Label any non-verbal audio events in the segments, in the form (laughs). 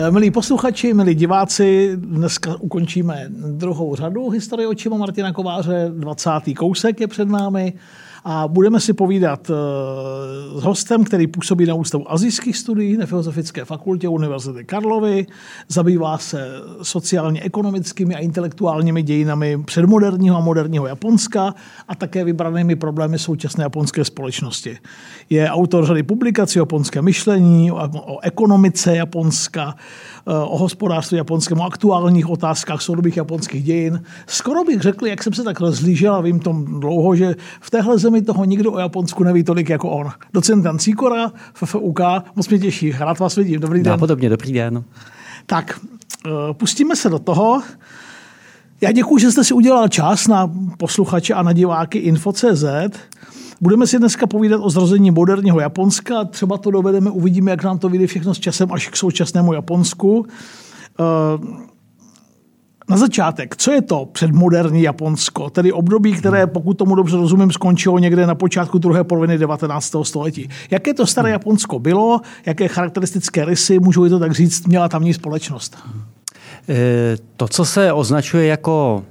Eh, milí posluchači, milí diváci, dneska ukončíme druhou řadu historie očima Martina Kováře. 20. kousek je před námi a budeme si povídat eh, s hostem, který působí na Ústavu azijských studií na Filozofické fakultě Univerzity Karlovy, zabývá se sociálně-ekonomickými a intelektuálními dějinami předmoderního a moderního Japonska a také vybranými problémy současné japonské společnosti. Je autor řady publikací o japonské myšlení, o, ekonomice Japonska, o hospodářství japonském, o aktuálních otázkách soudobých japonských dějin. Skoro bych řekl, jak jsem se tak rozlížel a vím tom dlouho, že v téhle zemi toho nikdo o Japonsku neví tolik jako on. Docent Dan Cíkora, FFUK, moc mě těší. Rád vás vidím. Dobrý den. Podobně, dobrý den. Tak, eh, pustíme se do toho. Já děkuji, že jste si udělal čas na posluchače a na diváky Info.cz. Budeme si dneska povídat o zrození moderního Japonska. Třeba to dovedeme, uvidíme, jak nám to vyjde všechno s časem až k současnému Japonsku. Uh, na začátek, co je to předmoderní Japonsko, tedy období, které, pokud tomu dobře rozumím, skončilo někde na počátku druhé poloviny 19. století. Jaké to staré Japonsko bylo, jaké charakteristické rysy, můžu to tak říct, měla tamní společnost? E, to, co se označuje jako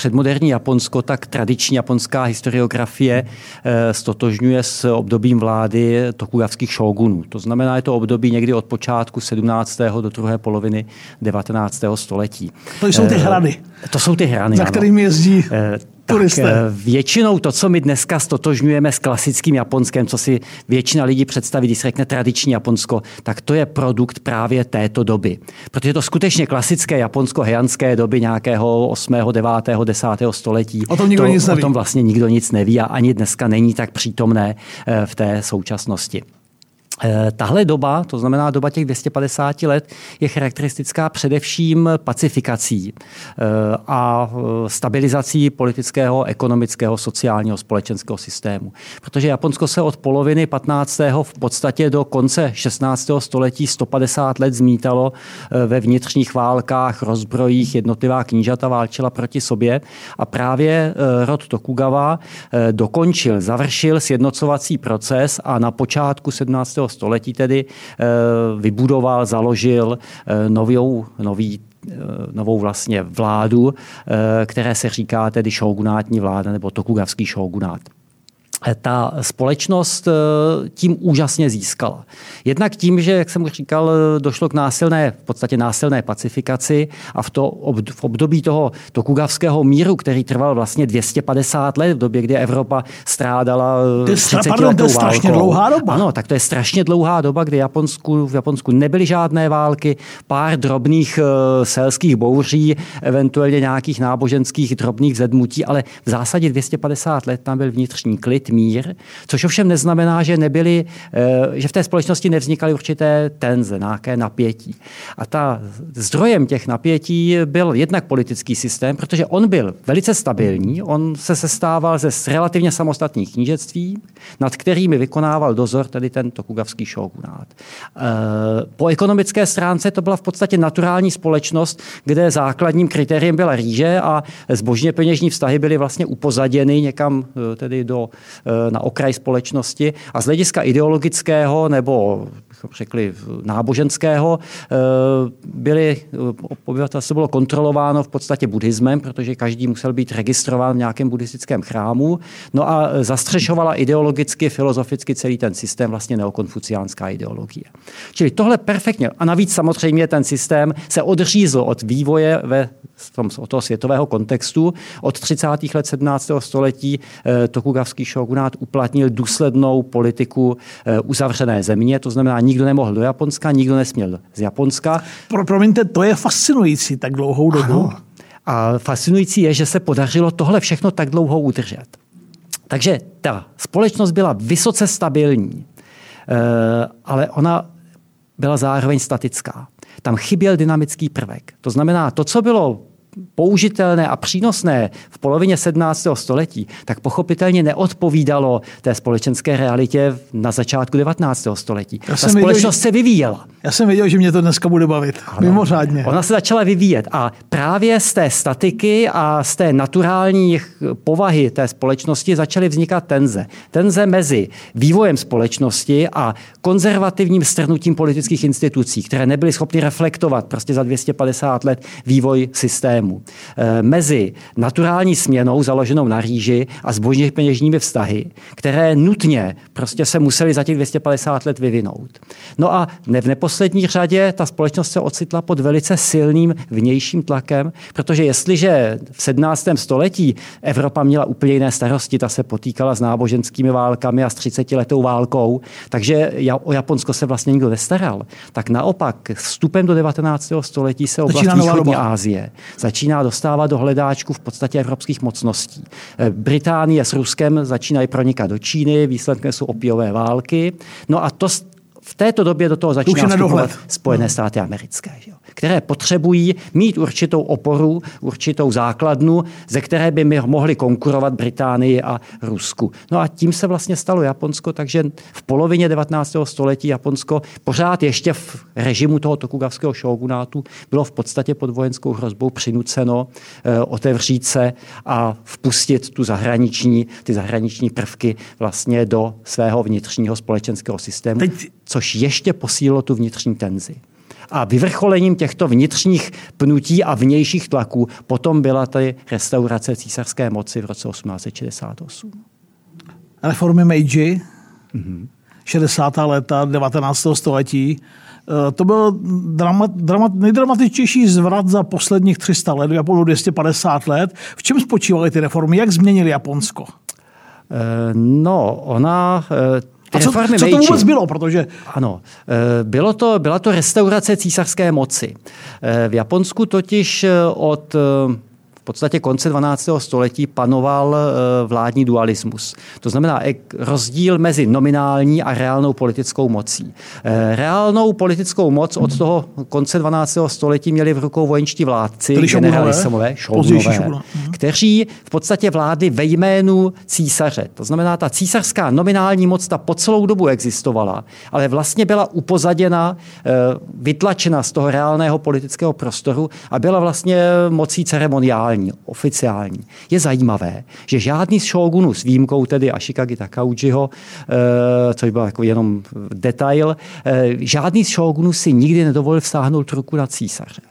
předmoderní Japonsko, tak tradiční japonská historiografie eh, stotožňuje s obdobím vlády tokugavských šogunů. To znamená, je to období někdy od počátku 17. do druhé poloviny 19. století. To jsou ty eh, hrady. To jsou ty hrany. Za kterými jezdí eh, turisté. Tak většinou to, co my dneska stotožňujeme s klasickým Japonskem, co si většina lidí představí, když se řekne tradiční Japonsko, tak to je produkt právě této doby. Protože to skutečně klasické Japonsko-hejanské doby nějakého 8., 9., 10. století. O tom nikdo to, nic neví. O tom vlastně nikdo nic neví a ani dneska není tak přítomné eh, v té současnosti. Eh, tahle doba, to znamená doba těch 250 let, je charakteristická především pacifikací eh, a eh, stabilizací politického, ekonomického, sociálního, společenského systému. Protože Japonsko se od poloviny 15. v podstatě do konce 16. století 150 let zmítalo ve vnitřních válkách, rozbrojích, jednotlivá knížata válčila proti sobě a právě rod Tokugawa dokončil, završil sjednocovací proces a na počátku 17 století tedy eh, vybudoval, založil eh, novou, nový eh, novou vlastně vládu, které se říká tedy šogunátní vláda nebo tokugavský šogunát ta společnost eh, tím úžasně získala. Jednak tím, že, jak jsem už říkal, došlo k násilné, v podstatě násilné pacifikaci a v, to, v období toho tokugavského míru, který trval vlastně 250 let, v době, kdy Evropa strádala 30 eh, pardon, to je strašně dlouhá doba. Ano, tak to je strašně dlouhá doba, kdy Japonsku, v Japonsku nebyly žádné války, pár drobných selských bouří, eventuálně nějakých náboženských drobných zedmutí, ale v zásadě 250 let tam byl vnitřní klid, mír, což ovšem neznamená, že, nebyly, eh, že v té společnosti nevznikaly určité tenze, nějaké napětí. A ta zdrojem těch napětí byl jednak politický systém, protože on byl velice stabilní, on se sestával ze relativně samostatných knížectví, nad kterými vykonával dozor tedy ten tokugavský šogunát. Eh, po ekonomické stránce to byla v podstatě naturální společnost, kde základním kritériem byla rýže a zbožně peněžní vztahy byly vlastně upozaděny někam eh, tedy do na okraj společnosti. A z hlediska ideologického nebo řekli náboženského eh, byly, eh, obyvatelstvo bylo kontrolováno v podstatě buddhismem, protože každý musel být registrován v nějakém buddhistickém chrámu. No a zastřešovala ideologicky, filozoficky celý ten systém vlastně neokonfuciánská ideologie. Čili tohle perfektně. A navíc samozřejmě ten systém se odřízl od vývoje ve tom, od toho světového kontextu. Od 30. let 17. století eh, Tokugavský šogunát uplatnil důslednou politiku uzavřené země, to znamená, nikdo nemohl do Japonska, nikdo nesměl z Japonska. Pro, promiňte, to je fascinující tak dlouhou dobu. Ano. A fascinující je, že se podařilo tohle všechno tak dlouho udržet. Takže ta společnost byla vysoce stabilní, eh, ale ona byla zároveň statická. Tam chyběl dynamický prvek. To znamená, to, co bylo použitelné a přínosné v polovině 17. století, tak pochopitelně neodpovídalo té společenské realitě na začátku 19. století. Ta společnost se vyvíjela. Já jsem věděl, že mě to dneska bude bavit. Ano. Mimořádně. Ona se začala vyvíjet a právě z té statiky a z té naturální povahy té společnosti začaly vznikat tenze. Tenze mezi vývojem společnosti a konzervativním strnutím politických institucí, které nebyly schopny reflektovat prostě za 250 let vývoj systému. E, mezi naturální směnou založenou na rýži a zbožně peněžními vztahy, které nutně prostě se museli za těch 250 let vyvinout. No a ne v neposlední řadě ta společnost se ocitla pod velice silným vnějším tlakem, protože jestliže v 17. století Evropa měla úplně jiné starosti, ta se potýkala s náboženskými válkami a s 30 letou válkou, takže o Japonsko se vlastně nikdo nestaral. Tak naopak vstupem do 19. století se oblast východní Asie začíná dostávat do hledáčku v podstatě evropských mocností. Eh, Británie s Ruskem začínají pronikat do Číny, výsledkem jsou opiové války. No a to v této době do toho začíná vstupovat Spojené státy americké, že? které potřebují mít určitou oporu, určitou základnu, ze které by mohly konkurovat Británii a Rusku. No a tím se vlastně stalo Japonsko, takže v polovině 19. století Japonsko pořád ještě v režimu toho tokugavského šogunátu bylo v podstatě pod vojenskou hrozbou přinuceno eh, otevřít se a vpustit tu zahraniční, ty zahraniční prvky vlastně do svého vnitřního společenského systému. Teď což ještě posílilo tu vnitřní tenzi. A vyvrcholením těchto vnitřních pnutí a vnějších tlaků potom byla tady restaurace císařské moci v roce 1868. Reformy Meiji, mm-hmm. 60. léta 19. století, eh, to byl dramat, dramat, nejdramatičtější zvrat za posledních 300 let, Japonu 250 let. V čem spočívaly ty reformy? Jak změnili Japonsko? Eh, no, ona eh, a co, co to vůbec bylo? Protože... Ano, eh, bylo to, byla to restaurace císařské moci. Eh, v Japonsku totiž eh, od podstatě konce 12. století panoval eh, vládní dualismus. To znamená rozdíl mezi nominální a reálnou politickou mocí. Eh, reálnou politickou moc od toho konce 12. století měli v rukou vojenští vládci, generalismové, šogunové, mhm. kteří v podstatě vlády ve jménu císaře. To znamená, ta císařská nominální moc ta po celou dobu existovala, ale vlastně byla upozaděna, eh, vytlačena z toho reálného politického prostoru a byla vlastně mocí ceremoniální oficiální, oficiální. Je zajímavé, že žádný z šógunů s výjimkou tedy Ashikagi Takaujiho, eh, což byl jako jenom detail, eh, žádný z šógunů si nikdy nedovolil vstáhnout ruku na císaře.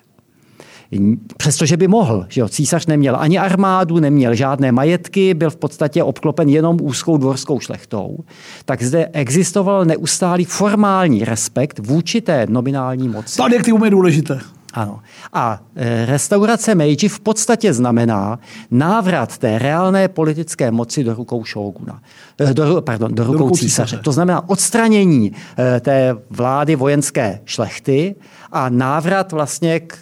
Přestože by mohl, že jo, císař neměl ani armádu, neměl žádné majetky, byl v podstatě obklopen jenom úzkou dvorskou šlechtou, tak zde existoval neustálý formální respekt vůči té nominální moci. To adjektivum je důležité. Ano. A e, restaurace Meiji v podstatě znamená návrat té reálné politické moci do rukou šóguna. E, do, pardon, do rukou, do rukou císaře. císaře. To znamená odstranění e, té vlády vojenské šlechty a návrat vlastně k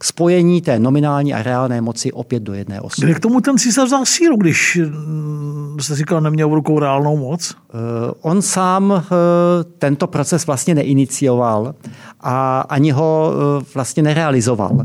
k spojení té nominální a reálné moci opět do jedné osoby. Kde k tomu ten císař vzal sílu, když mm, jste říkal, neměl v rukou reálnou moc? Uh, on sám uh, tento proces vlastně neinicioval a ani ho uh, vlastně nerealizoval.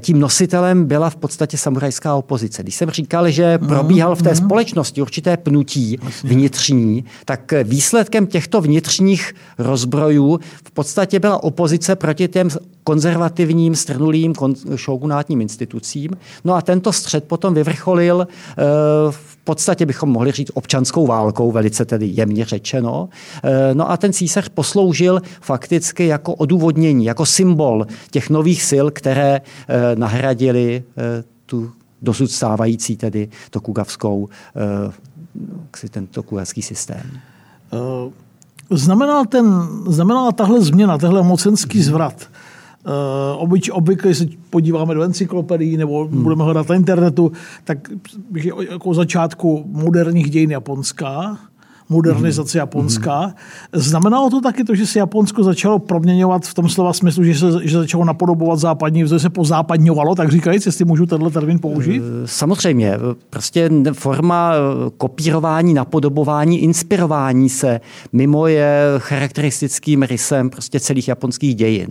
Tím nositelem byla v podstatě samurajská opozice. Když jsem říkal, že mhm, probíhal v té mhm. společnosti určité pnutí vnitřní, tak výsledkem těchto vnitřních rozbrojů v podstatě byla opozice proti těm konzervativním, strnulým šogunátním institucím. No a tento střed potom vyvrcholil eh, v podstatě bychom mohli říct občanskou válkou, velice tedy jemně řečeno. Eh, no a ten císař posloužil fakticky jako odůvodnění, jako symbol těch nových sil, které eh, nahradili tu dosud stávající tedy tokugavskou, ten tokugavský systém. Znamenal ten, znamenala tahle změna, tahle mocenský zvrat, obyč, obvykle, se podíváme do encyklopedií nebo hmm. budeme hledat na internetu, tak je jako začátku moderních dějin Japonska modernizace mm-hmm. Japonska. Znamenalo to taky to, že se Japonsko začalo proměňovat v tom slova smyslu, že se že začalo napodobovat západní, že se pozápadňovalo, tak říkajíc, jestli můžu tenhle termín použít? Eh, samozřejmě. Prostě forma eh, kopírování, napodobování, inspirování se mimo je charakteristickým rysem prostě celých japonských dějin.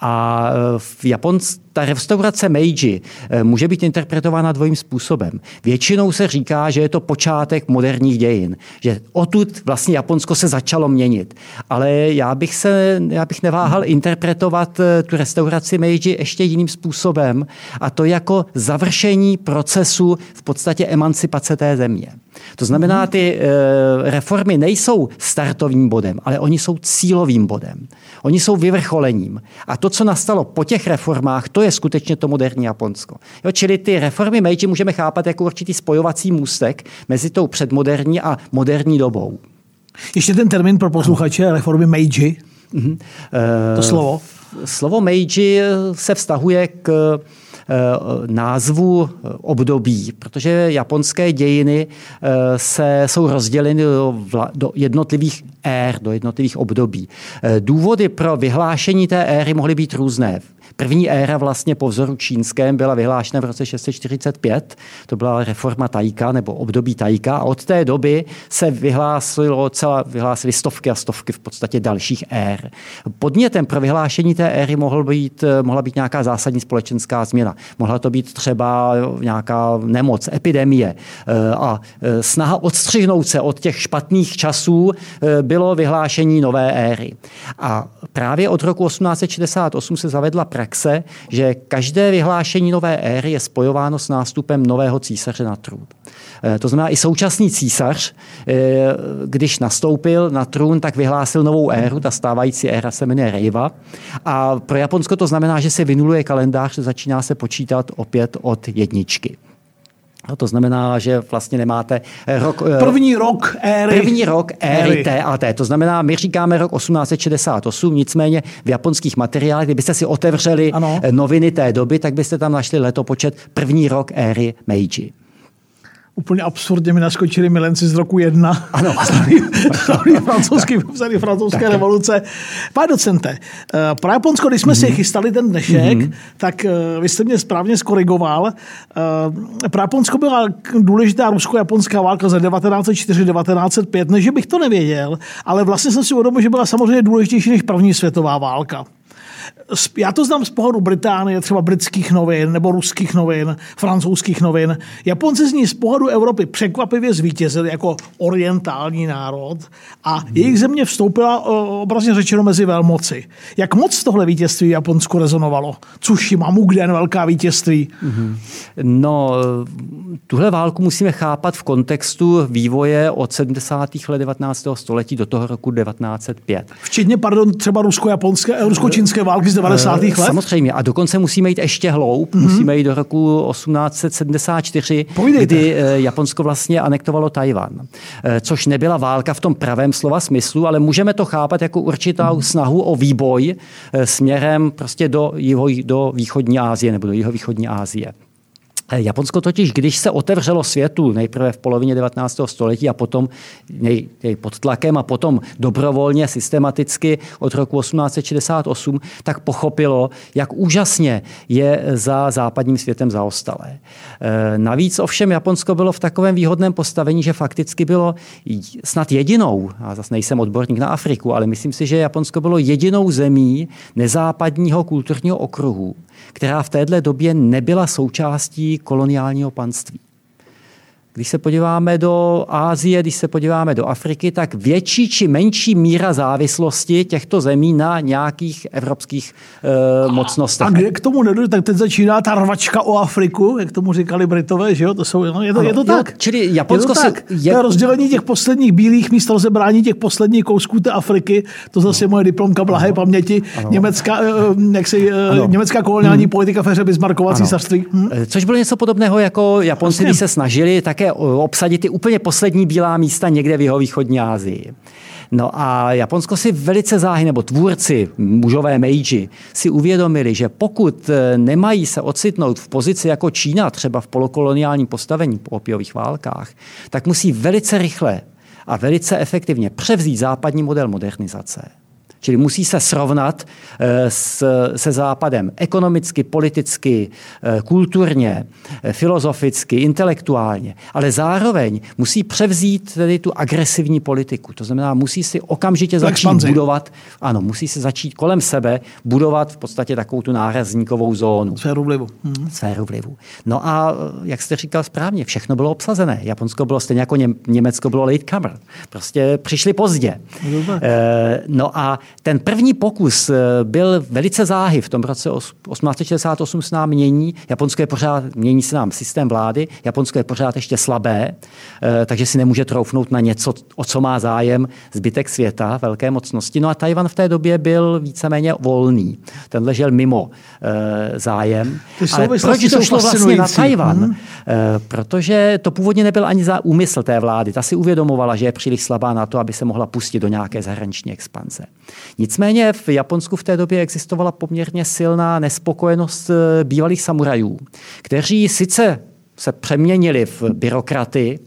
A eh, v Japonsku ta restaurace Meiji eh, může být interpretována dvojím způsobem. Většinou se říká, že je to počátek moderních dějin, že odtud vlastně Japonsko se začalo měnit. Ale já bych, se, já bych neváhal interpretovat eh, tu restauraci Meiji ještě jiným způsobem a to jako završení procesu v podstatě emancipace té země. To znamená, ty e, reformy nejsou startovním bodem, ale oni jsou cílovým bodem. Oni jsou vyvrcholením. A to, co nastalo po těch reformách, to je skutečně to moderní Japonsko. Jo, čili ty reformy Meiji můžeme chápat jako určitý spojovací můstek mezi tou předmoderní a moderní dobou. Ještě ten termín pro posluchače, reformy Meiji. Mm-hmm. To slovo? Slovo Meiji se vztahuje k Eh, názvu období, protože japonské dějiny eh, se, jsou rozděleny do, do jednotlivých ér, do jednotlivých období. Eh, důvody pro vyhlášení té éry mohly být různé. První éra vlastně po vzoru čínském byla vyhlášena v roce 645. To byla reforma Tajka nebo období Tajka. A od té doby se vyhlásilo celá, vyhlásily stovky a stovky v podstatě dalších ér. Podnětem pro vyhlášení té éry mohl být, mohla být nějaká zásadní společenská změna. Mohla to být třeba nějaká nemoc, epidemie. A snaha odstřihnout se od těch špatných časů bylo vyhlášení nové éry. A právě od roku 1868 se zavedla praxe, že každé vyhlášení nové éry je spojováno s nástupem nového císaře na trůn. Eh, to znamená, i současný císař, eh, když nastoupil na trůn, tak vyhlásil novou éru, ta stávající éra se jmenuje Reiva. A pro Japonsko to znamená, že se vynuluje kalendář, začíná se počítat opět od jedničky. No, to znamená, že vlastně nemáte rok... Eh, první rok éry. První rok éry T a T. To znamená, my říkáme rok 1868, nicméně v japonských materiálech, kdybyste si otevřeli ano. noviny té doby, tak byste tam našli letopočet první rok éry Meiji úplně absurdně mi naskočili milenci z roku jedna. Ano. francouzský, francouzské tak. revoluce. Pane docente, eh, pro Japonsko, když jsme mm-hmm. si mhm. chystali ten dnešek, mm-hmm. tak eh, vy jste mě správně skorigoval. Eh, pro Japonsko byla důležitá rusko-japonská válka za 1904-1905. Ne, že bych to nevěděl, ale vlastně jsem si uvědomil, že byla samozřejmě důležitější než první světová válka já to znám z pohledu Británie, třeba britských novin, nebo ruských novin, francouzských novin. Japonci z ní z pohledu Evropy překvapivě zvítězili jako orientální národ a jejich země vstoupila obrazně řečeno mezi velmoci. Jak moc tohle vítězství Japonsku rezonovalo? Tsushima, Mukden, velká vítězství. No, tuhle válku musíme chápat v kontextu vývoje od 70. let 19. století do toho roku 1905. Včetně, pardon, třeba rusko-japonské, rusko-čínské války 90. let? Samozřejmě. A dokonce musíme jít ještě hloub. Mm-hmm. Musíme jít do roku 1874, Povídejte. kdy eh, Japonsko vlastně anektovalo Tajvan. Eh, což nebyla válka v tom pravém slova smyslu, ale můžeme to chápat jako určitou mm-hmm. snahu o výboj eh, směrem prostě do, jiho, do východní Asie nebo do jihovýchodní Asie. Eh, Japonsko totiž, když se otevřelo světu nejprve v polovině 19. století a potom pod tlakem a potom dobrovolně, systematicky od roku 1868, tak pochopilo, jak úžasně je za západním světem zaostalé. Eh, navíc ovšem Japonsko bylo v takovém výhodném postavení, že fakticky bylo snad jedinou, a zase nejsem odborník na Afriku, ale myslím si, že Japonsko bylo jedinou zemí nezápadního kulturního okruhu, která v téhle době nebyla součástí koloniálního panství. Když se podíváme do Ázie, když se podíváme do Afriky, tak větší či menší míra závislosti těchto zemí na nějakých evropských e, mocnostech. A kde k tomu nedojde, tak teď začíná ta rvačka o Afriku, jak tomu říkali Britové, že jo? To jsou, no, je, to, ano, je to tak. Jo, čili Japonsko je to, tak. Je... to rozdělení těch posledních bílých míst, rozebrání těch posledních kousků té Afriky, to zase je moje diplomka blahé paměti, ano. německá, eh, jak si, eh, německá koloniální hmm. politika v Bismarckova císařství. Hm? Což bylo něco podobného jako Japonci, když se snažili také také obsadit ty úplně poslední bílá místa někde v jeho východní Asii. No a Japonsko si velice záhy, nebo tvůrci, mužové Meiji, si uvědomili, že pokud e, nemají se ocitnout v pozici jako Čína, třeba v polokoloniálním postavení po opiových válkách, tak musí velice rychle a velice efektivně převzít západní model modernizace Čili musí se srovnat eh, s, se Západem ekonomicky, politicky, eh, kulturně, eh, filozoficky, intelektuálně, ale zároveň musí převzít tedy tu agresivní politiku. To znamená, musí si okamžitě začít expanzi. budovat, ano, musí si začít kolem sebe budovat v podstatě takovou tu nárazníkovou zónu. Sféru vlivu. Mhm. Sféru vlivu. No a jak jste říkal správně, všechno bylo obsazené. Japonsko bylo stejně jako Německo bylo latecomer. Prostě přišli pozdě. No a ten první pokus eh, byl velice záhy. V tom roce 1868 se nám mění, Japonsko je pořád, mění se nám systém vlády, Japonsko je pořád ještě slabé, eh, takže si nemůže troufnout na něco, o co má zájem zbytek světa, velké mocnosti. No a Tajvan v té době byl víceméně volný. Ten ležel mimo eh, zájem. Ale proč to šlo vlastně na Tajvan? Hmm. Protože to původně nebyl ani za úmysl té vlády. Ta si uvědomovala, že je příliš slabá na to, aby se mohla pustit do nějaké zahraniční expanze. Nicméně v Japonsku v té době existovala poměrně silná nespokojenost eh, bývalých samurajů, kteří sice se přeměnili v byrokraty,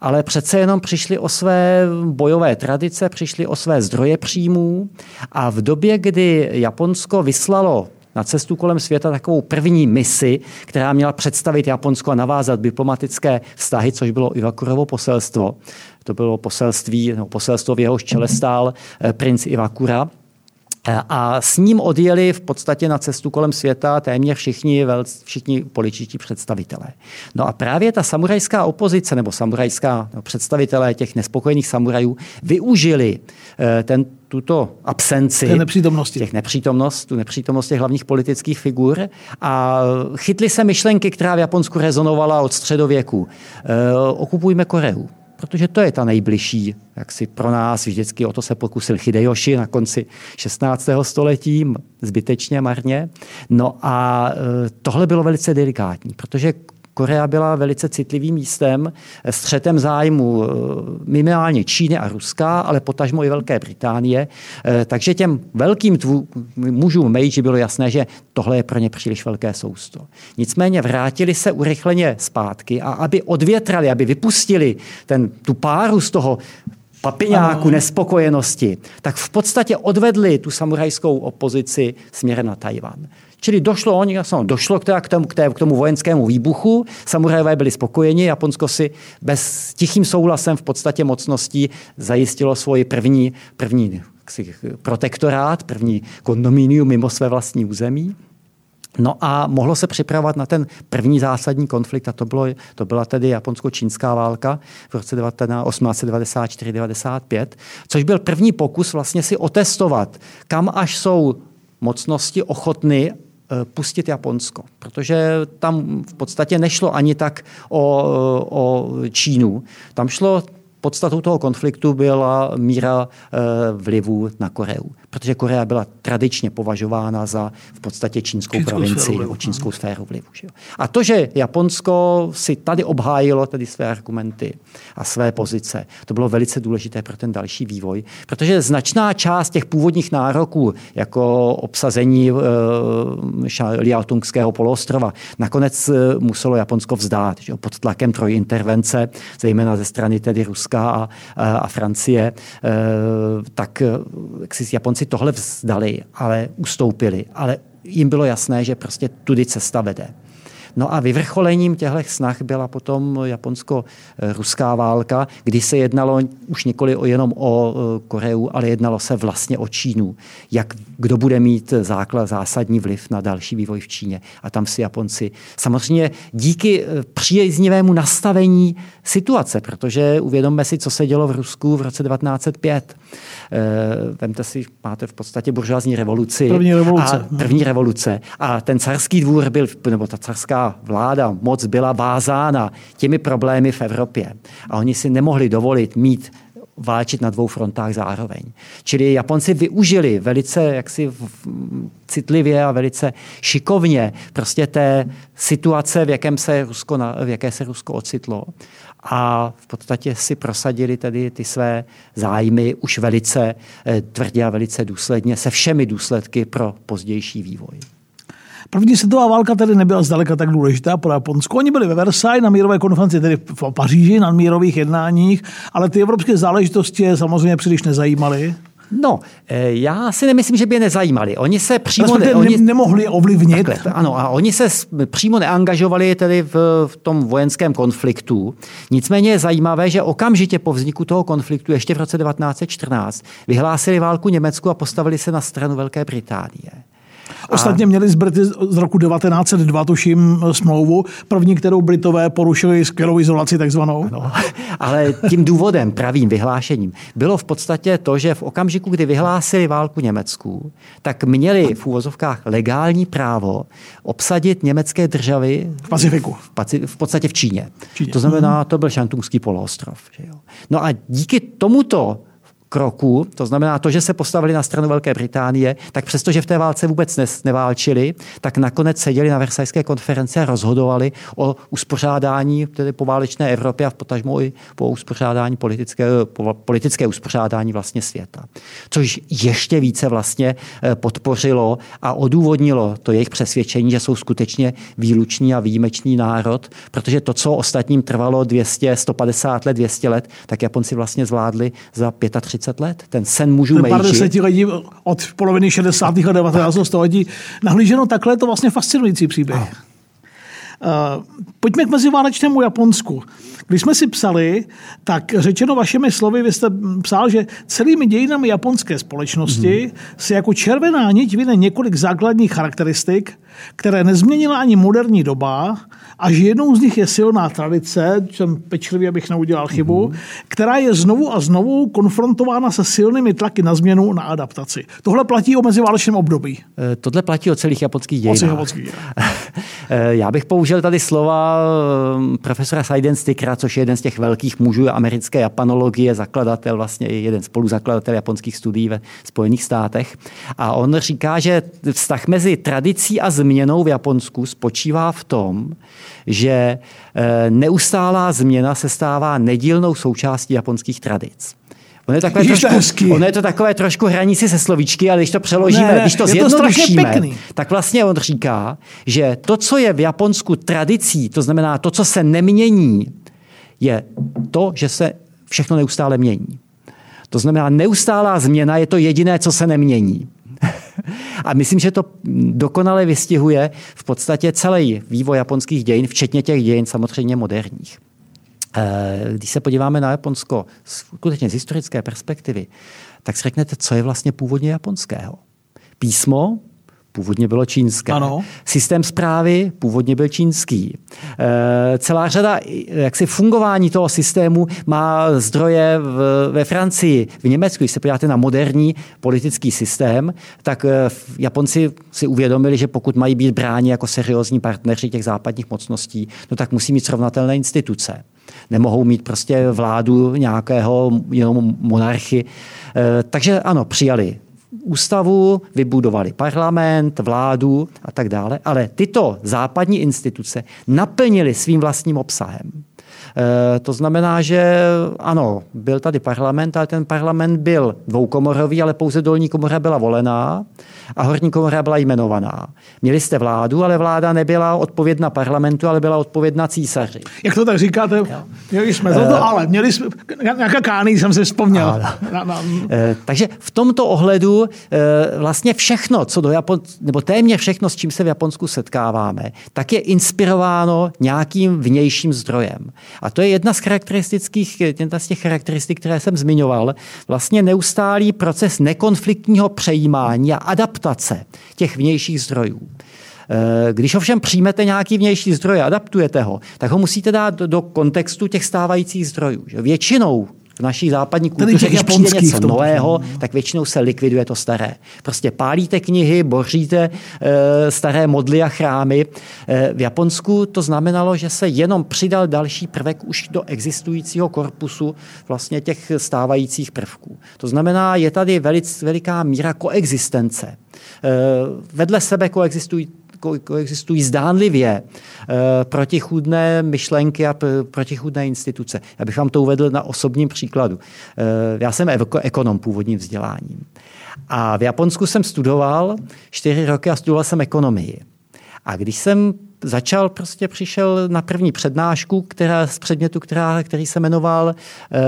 ale přece jenom přišli o své bojové tradice, přišli o své zdroje příjmů a v době, kdy Japonsko vyslalo na cestu kolem světa takovou první misi, která měla představit Japonsko a navázat diplomatické vztahy, což bylo Iwakurovo poselstvo. To bylo poselství, no, poselstvo v jehož čele stál eh, princ Iwakura. Eh, a s ním odjeli v podstatě na cestu kolem světa téměř všichni, všichni političtí představitelé. No a právě ta samurajská opozice nebo samurajská no, představitelé těch nespokojených samurajů využili eh, ten, tuto absenci Té nepřítomnosti. těch nepřítomnost, tu nepřítomnost těch hlavních politických figur a chytli se myšlenky, která v Japonsku rezonovala od středověku. E, okupujme Koreu protože to je ta nejbližší, jak si pro nás vždycky o to se pokusil Hideyoshi na konci 16. století, zbytečně marně. No a e, tohle bylo velice delikátní, protože Korea byla velice citlivým místem, střetem zájmu eh, minimálně Číny a Ruska, ale potažmo i Velké Británie. Eh, takže těm velkým tvu, mužům Meiji bylo jasné, že tohle je pro ně příliš velké sousto. Nicméně vrátili se urychleně zpátky a aby odvětrali, aby vypustili ten, tu páru z toho papiňáku nespokojenosti, tak v podstatě odvedli tu samurajskou opozici směrem na Tajvan. Čili došlo, oni, došlo k, k, tomu, k tomu vojenskému výbuchu, samurajové byli spokojeni, Japonsko si bez tichým souhlasem v podstatě mocností zajistilo svoji první, první protektorát, první kondominium mimo své vlastní území. No a mohlo se připravovat na ten první zásadní konflikt, a to, bylo, to byla tedy japonsko-čínská válka v roce 1894-95, což byl první pokus vlastně si otestovat, kam až jsou mocnosti ochotny pustit Japonsko, protože tam v podstatě nešlo ani tak o, o Čínu. Tam šlo podstatou toho konfliktu byla míra eh, vlivu na Koreu protože Korea byla tradičně považována za v podstatě čínskou, čínskou provinci nebo čínskou sféru vlivu. Že? A to, že Japonsko si tady obhájilo tedy své argumenty a své pozice, to bylo velice důležité pro ten další vývoj, protože značná část těch původních nároků, jako obsazení e, Liaotungského poloostrova, nakonec eh, muselo Japonsko vzdát že? pod tlakem trojintervence, zejména ze strany tedy Ruska a, a, a Francie, e, tak jak si Japonci tohle vzdali, ale ustoupili. Ale jim bylo jasné, že prostě tudy cesta vede. No a vyvrcholením těchto snah byla potom japonsko-ruská válka, kdy se jednalo už nikoli o jenom o e, Koreu, ale jednalo se vlastně o Čínu. Jak, kdo bude mít základ, zásadní vliv na další vývoj v Číně. A tam si Japonci samozřejmě díky e, příznivému nastavení situace, protože uvědomme si, co se dělo v Rusku v roce 1905. E, vemte si, máte v podstatě buržoazní revoluci. První revoluce. A první revoluce. A ten carský dvůr byl, nebo ta carská vláda moc byla vázána těmi problémy v Evropě. A oni si nemohli dovolit mít válčit na dvou frontách zároveň. Čili Japonci využili velice jaksi citlivě a velice šikovně prostě té situace, v, jakém se Rusko, v jaké se Rusko ocitlo. A v podstatě si prosadili tedy ty své zájmy už velice eh, tvrdě a velice důsledně se všemi důsledky pro pozdější vývoj. První světová válka tedy nebyla zdaleka tak důležitá pro Japonsko. Oni byli ve Versailles na mírové konferenci, tedy v Paříži na mírových jednáních, ale ty evropské záležitosti je samozřejmě příliš nezajímaly. No, eh, já si nemyslím, že by je nezajímali. Oni se přímo... Ne, oni, nemohli ovlivnit. Takhle, ano, a oni se přímo neangažovali tedy v, v tom vojenském konfliktu. Nicméně je zajímavé, že okamžitě po vzniku toho konfliktu, ještě v roce 1914, vyhlásili válku Německu a postavili se na stranu Velké Británie. Ostatně měli z Brity z roku 1902, tuším, smlouvu, první, kterou Britové porušili skvělou izolaci takzvanou. No, (laughs) ale tím důvodem, pravým vyhlášením, bylo v podstatě to, že v okamžiku, kdy vyhlásili válku Německu, tak měli v úvozovkách legální právo obsadit německé državy v Pacifiku. V, v podstatě v Číně. Číně. To znamená, to byl Šantumský poloostrov. Že jo? No a díky tomuto kroku, to znamená to, že se postavili na stranu Velké Británie, tak přestože v té válce vůbec ne, neválčili, tak nakonec seděli na Versajské konferenci a rozhodovali o uspořádání tedy poválečné Evropy a v potažmo i po uspořádání politické, po politické uspořádání vlastně světa. Což ještě více vlastně eh, podpořilo a odůvodnilo to jejich přesvědčení, že jsou skutečně výlučný a výjimečný národ, protože to, co ostatním trvalo 200, 150 let, 200 let, tak Japonci vlastně zvládli za 35 30 let. Ten sen můžu Meiji. Pár desetiletí od poloviny 60. a 19. století. Nahlíženo takhle je to vlastně fascinující příběh. Uh, pojďme k meziválečnému Japonsku. Když jsme si psali, tak řečeno vašimi slovy, vy jste psal, že celými dějinami japonské společnosti mm. se jako červená niť vyne několik základních charakteristik, které nezměnila ani moderní doba a že jednou z nich je silná tradice, jsem pečlivý, abych neudělal chybu, mm-hmm. která je znovu a znovu konfrontována se silnými tlaky na změnu na adaptaci. Tohle platí o meziválečném období. E, tohle platí o celých japonských dějinách. O celých japonských dějinách. (laughs) E, já bych použil tady slova e, profesora Seidenstickera, což je jeden z těch velkých mužů americké japanologie, zakladatel, vlastně jeden spoluzakladatel japonských studií ve Spojených státech. A on říká, že vztah mezi tradicí a změnou v Japonsku spočívá v tom, že eh, neustálá změna se stává nedílnou součástí japonských tradic. Ono je, takové trošku, ono je to takové trošku hraní si se slovíčky, ale když to přeložíme, ne, když to zjednodušíme, to tak vlastně on říká, že to, co je v Japonsku tradicí, to znamená to, co se nemění, je to, že se všechno neustále mění. To znamená, neustálá změna je to jediné, co se nemění. (laughs) A myslím, že to dokonale vystihuje v podstatě celý vývoj japonských dějin, včetně těch dějin samozřejmě moderních. Eh, když se podíváme na Japonsko skutečně z historické perspektivy, tak si řeknete, co je vlastně původně japonského. Písmo, původně bylo čínské. Ano. Systém zprávy původně byl čínský. E, celá řada jaksi fungování toho systému má zdroje v, ve Francii, v Německu. Když se podíváte na moderní politický systém, tak e, Japonci si uvědomili, že pokud mají být bráni jako seriózní partneři těch západních mocností, no tak musí mít srovnatelné instituce. Nemohou mít prostě vládu nějakého jenom monarchy. E, takže ano, přijali ústavu, vybudovali parlament, vládu a tak dále, ale tyto západní instituce naplnily svým vlastním obsahem. E, to znamená, že ano, byl tady parlament, ale ten parlament byl dvoukomorový, ale pouze dolní komora byla volená a horní komora byla jmenovaná. Měli jste vládu, ale vláda nebyla odpovědna parlamentu, ale byla odpovědna císaři. Jak to tak říkáte? Jo. Měli jsme to, uh, ale měli jsme, nějaká kány jsem si vzpomněl. Na, na... Uh, takže v tomto ohledu uh, vlastně všechno, co do Japon, nebo téměř všechno, s čím se v Japonsku setkáváme, tak je inspirováno nějakým vnějším zdrojem. A to je jedna z charakteristických, jedna z těch charakteristik, které jsem zmiňoval, vlastně neustálý proces nekonfliktního přejímání a adaptace těch vnějších zdrojů. Eh, když ovšem přijmete nějaký vnější zdroj a adaptujete ho, tak ho musíte dát do kontextu těch stávajících zdrojů. Většinou v naší západní kultuře, když přijde něco nového, tak většinou se likviduje to staré. Prostě pálíte knihy, boříte e, staré modly a chrámy. E, v Japonsku to znamenalo, že se jenom přidal další prvek už do existujícího korpusu vlastně těch stávajících prvků. To znamená, je tady velic, veliká míra koexistence. E, vedle sebe koexistují koexistují zdánlivě eh, protichůdné myšlenky a protichůdné instituce. Já bych vám to uvedl na osobním příkladu. Eh, já jsem ekonom původním vzděláním. A v Japonsku jsem studoval čtyři roky a studoval jsem ekonomii. A když jsem začal, prostě přišel na první přednášku která, z předmětu, která, který se jmenoval eh,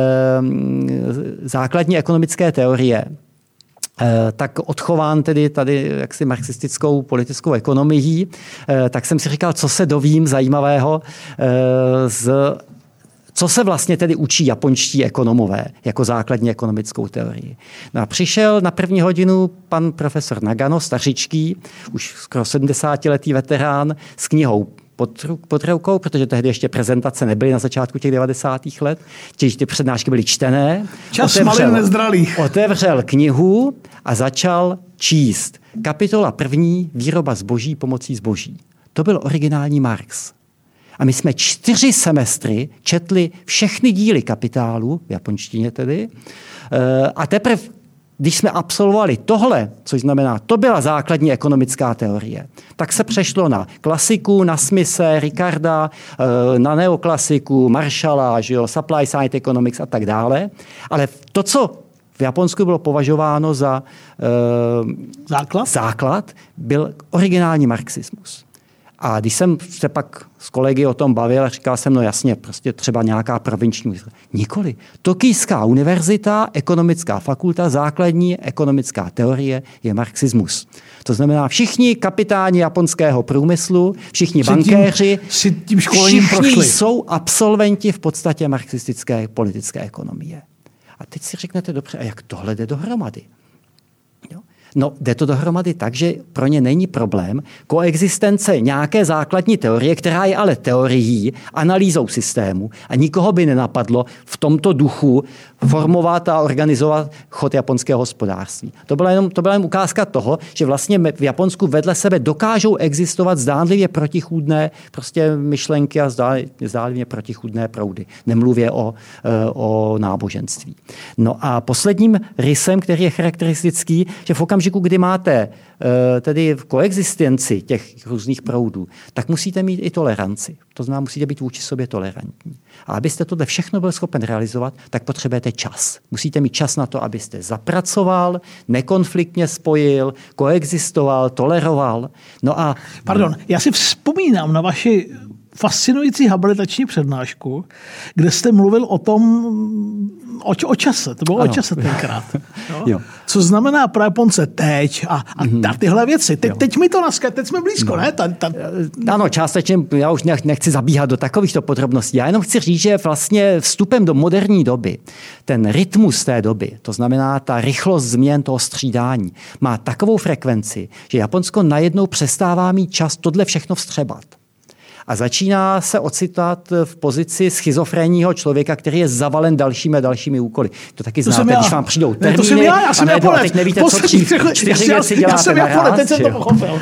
Základní ekonomické teorie, tak odchován tedy tady jaksi marxistickou politickou ekonomií, eh, tak jsem si říkal, co se dovím zajímavého eh, z co se vlastně tedy učí japonští ekonomové jako základní ekonomickou teorii? No a přišel na první hodinu pan profesor Nagano, stařičký, už skoro 70-letý veterán, s knihou pod, pod rukou, protože tehdy ještě prezentace nebyly na začátku těch 90. let, těž ty přednášky byly čtené. Čas otevřel, nezdralých. Otevřel knihu a začal číst. Kapitola první, výroba zboží pomocí zboží. To byl originální Marx. A my jsme čtyři semestry četli všechny díly kapitálu, v japonštině tedy, eh, a teprve když jsme absolvovali tohle, což znamená, to byla základní ekonomická teorie, tak se přešlo na klasiku, na Smise, Ricarda, eh, na neoklasiku, Marshalla, že jo, supply side economics a tak dále. Ale to, co v Japonsku bylo považováno za uh, základ? základ, byl originální marxismus. A když jsem se pak s kolegy o tom bavil, říkal jsem, no jasně, prostě třeba nějaká provinční. Nikoli. Tokijská univerzita, ekonomická fakulta, základní ekonomická teorie je marxismus. To znamená, všichni kapitáni japonského průmyslu, všichni si bankéři, si tím všichni prošli. jsou absolventi v podstatě marxistické politické ekonomie. A teď si řeknete, dobře, a jak tohle jde dohromady? No, jde to dohromady tak, že pro ně není problém koexistence nějaké základní teorie, která je ale teorií, analýzou systému a nikoho by nenapadlo v tomto duchu formovat a organizovat chod japonského hospodářství. To byla jenom, to byla jenom ukázka toho, že vlastně v Japonsku vedle sebe dokážou existovat zdánlivě protichůdné prostě myšlenky a zdánlivě protichůdné proudy. Nemluvě o, eh, o náboženství. No a posledním rysem, který je charakteristický, že v okamžiku, kdy máte tedy v koexistenci těch různých proudů, tak musíte mít i toleranci. To znamená, musíte být vůči sobě tolerantní. A abyste tohle všechno byl schopen realizovat, tak potřebujete čas. Musíte mít čas na to, abyste zapracoval, nekonfliktně spojil, koexistoval, toleroval. No a... Pardon, já si vzpomínám na vaši fascinující habilitační přednášku, kde jste mluvil o tom, o, o čase. To bylo ano. o čase tenkrát. (laughs) Jo? Jo. Co znamená pro Japonce teď a, a mm-hmm. tyhle věci. Te, teď mi to naska, teď jsme blízko, no. ne? Ta, ta... Ano, částečně, já už nechci zabíhat do takovýchto podrobností. Já jenom chci říct, že vlastně vstupem do moderní doby, ten rytmus té doby, to znamená ta rychlost změn toho střídání, má takovou frekvenci, že Japonsko najednou přestává mít čas tohle všechno vstřebat a začíná se ocitat v pozici schizofrenního člověka, který je zavalen dalšími a dalšími úkoly. To taky to znáte, když vám přijdou termíny ne, to jsem já, já jsem a, najednou, a teď nevíte, co dřív. Čtyři věci děláte já jsem naraz, teď jsem to pochopil.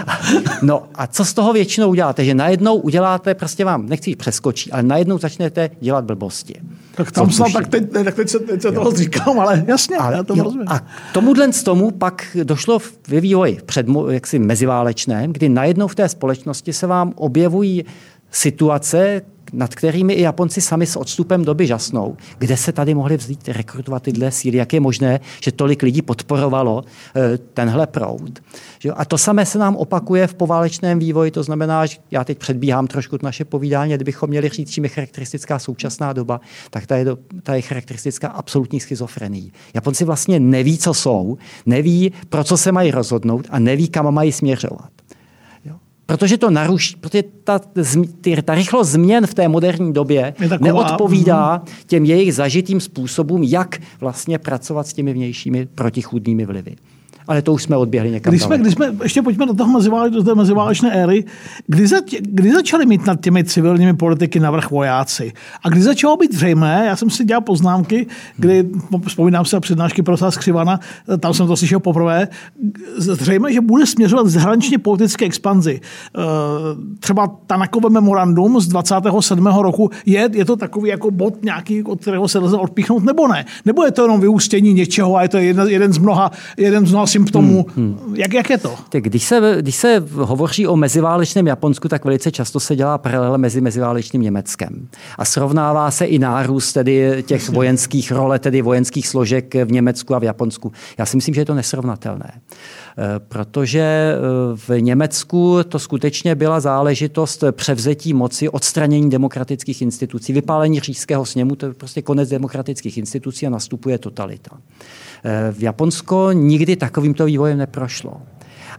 No a co z toho většinou uděláte? Že najednou uděláte, prostě vám, nechci přeskočit, ale najednou začnete dělat blbosti. Tak tam snad, tak teď, tak teď se, teď se toho říkám, ale jasně, ale, já to jo, rozumím. A tomuhle z tomu pak došlo ve vývoji před, jaksi meziválečném, kdy najednou v té společnosti se vám objevují situace, nad kterými i Japonci sami s odstupem doby žasnou. Kde se tady mohli vzít rekrutovat tyhle síly? Jak je možné, že tolik lidí podporovalo eh, tenhle proud? A to samé se nám opakuje v poválečném vývoji, to znamená, že já teď předbíhám trošku naše povídání, kdybychom měli říct, čím je charakteristická současná doba, tak ta je, do, ta je charakteristická absolutní schizofrení. Japonci vlastně neví, co jsou, neví, pro co se mají rozhodnout a neví, kam mají směřovat protože to naruší, protože ta, ta rychlost změn v té moderní době taková, neodpovídá mhm. těm jejich zažitým způsobům, jak vlastně pracovat s těmi vnějšími protichůdnými vlivy ale to už jsme odběhli někam. Když jsme, když jsme ještě pojďme do, toho mezivále, do té meziválečné éry, kdy, za, kdy začali mít nad těmi civilními politiky navrh vojáci? A kdy začalo být zřejmé, já jsem si dělal poznámky, kdy, vzpomínám se na přednášky profesora Skřivana, tam jsem to slyšel poprvé, zřejmé, že bude směřovat zahraničně politické expanzi. Eh, třeba Tanakové memorandum z 27. roku, je, je to takový jako bod nějaký, od kterého se lze odpíchnout, nebo ne? Nebo je to jenom vyústění něčeho a je to jeden, jeden z mnoha, jeden z mnoha symptomů. Hmm, hmm. Jak, jak je to? Tak když, se, když se hovoří o meziválečném Japonsku, tak velice často se dělá paralel mezi meziválečným Německem. A srovnává se i nárůst tedy těch vojenských role, tedy vojenských složek v Německu a v Japonsku. Já si myslím, že je to nesrovnatelné. Protože eh, v Německu to skutečně byla záležitost převzetí moci, odstranění demokratických institucí, vypálení říšského sněmu, to je prostě konec demokratických institucí a nastupuje totalita. Eh, v Japonsko nikdy takovým takovýmto vývojem neprošlo.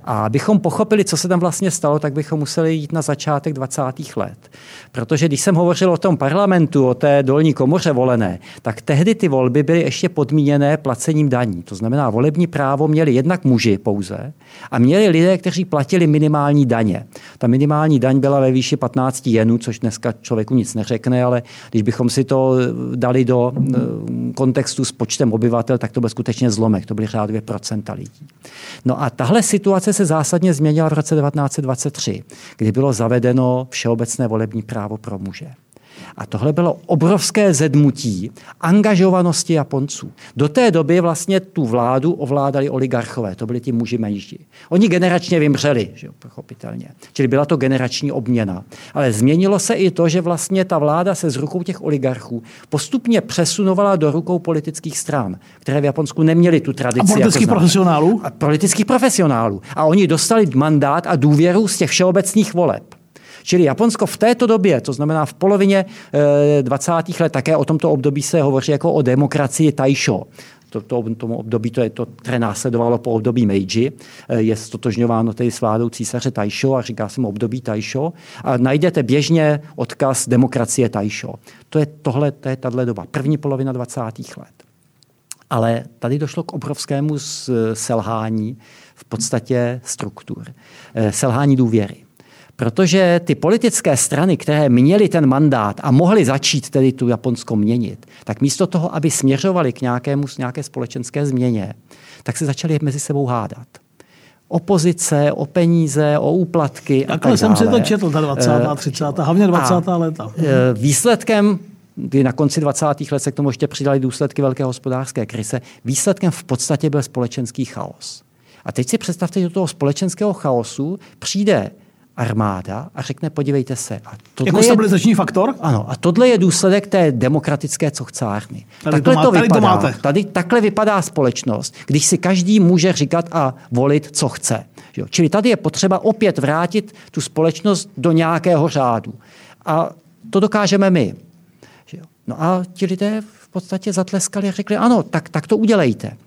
A abychom pochopili, co se tam vlastně stalo, tak bychom museli jít na začátek 20. let. Protože když jsem hovořil o tom parlamentu, o té dolní komoře volené, tak tehdy ty volby byly ještě podmíněné placením daní. To znamená, volební právo měli jednak muži pouze a měli lidé, kteří platili minimální daně. Ta minimální daň byla ve výši 15 jenů, což dneska člověku nic neřekne, ale když bychom si to dali do eh, kontextu s počtem obyvatel, tak to byl skutečně zlomek. To byly řádově procenta lidí. No a tahle situace se zásadně změnila v roce 1923, kdy bylo zavedeno všeobecné volební právo pro muže. A tohle bylo obrovské zedmutí angažovanosti Japonců. Do té doby vlastně tu vládu ovládali oligarchové, to byli ti muži menší. Oni generačně vymřeli, že jo, pochopitelně. Čili byla to generační obměna. Ale změnilo se i to, že vlastně ta vláda se z rukou těch oligarchů postupně přesunovala do rukou politických stran, které v Japonsku neměly tu tradici. A politických jako profesionálů? A politických profesionálů. A oni dostali mandát a důvěru z těch všeobecných voleb. Čili Japonsko v této době, to znamená v polovině 20. Eh, let, také o tomto období se hovoří jako o demokracii Taisho. To, to, tomu období, to je to, které následovalo po období Meiji, eh, je stotožňováno tedy s vládou císaře Taisho a říká se mu období Taisho. A najdete běžně odkaz demokracie Taisho. To je tohle, to je tahle doba, první polovina 20. let. Ale tady došlo k obrovskému selhání v podstatě struktur, eh, selhání důvěry. Protože ty politické strany, které měly ten mandát a mohly začít tedy tu Japonsko měnit, tak místo toho, aby směřovali k nějakému, nějaké společenské změně, tak se začaly mezi sebou hádat opozice, o peníze, o úplatky Takhle a tak jsem dále. si to četl, ta 20. a 30. hlavně 20. A léta. Eh, výsledkem kdy na konci 20. let se k tomu ještě přidali důsledky velké hospodářské krize, výsledkem v podstatě byl společenský chaos. A teď si představte, že do toho společenského chaosu přijde armáda a řekne, podívejte se. A tohle jako stabilizační je, faktor? Ano, a tohle je důsledek té demokratické cochcárny. Tady takhle to, má, to vypadá. Tady, to máte. tady takhle vypadá společnost, když si každý může říkat a volit, co chce. Jo? Čili tady je potřeba opět vrátit tu společnost do nějakého řádu. A to dokážeme my. Jo? No a ti lidé v podstatě zatleskali a řekli, ano, tak, tak to udělejte.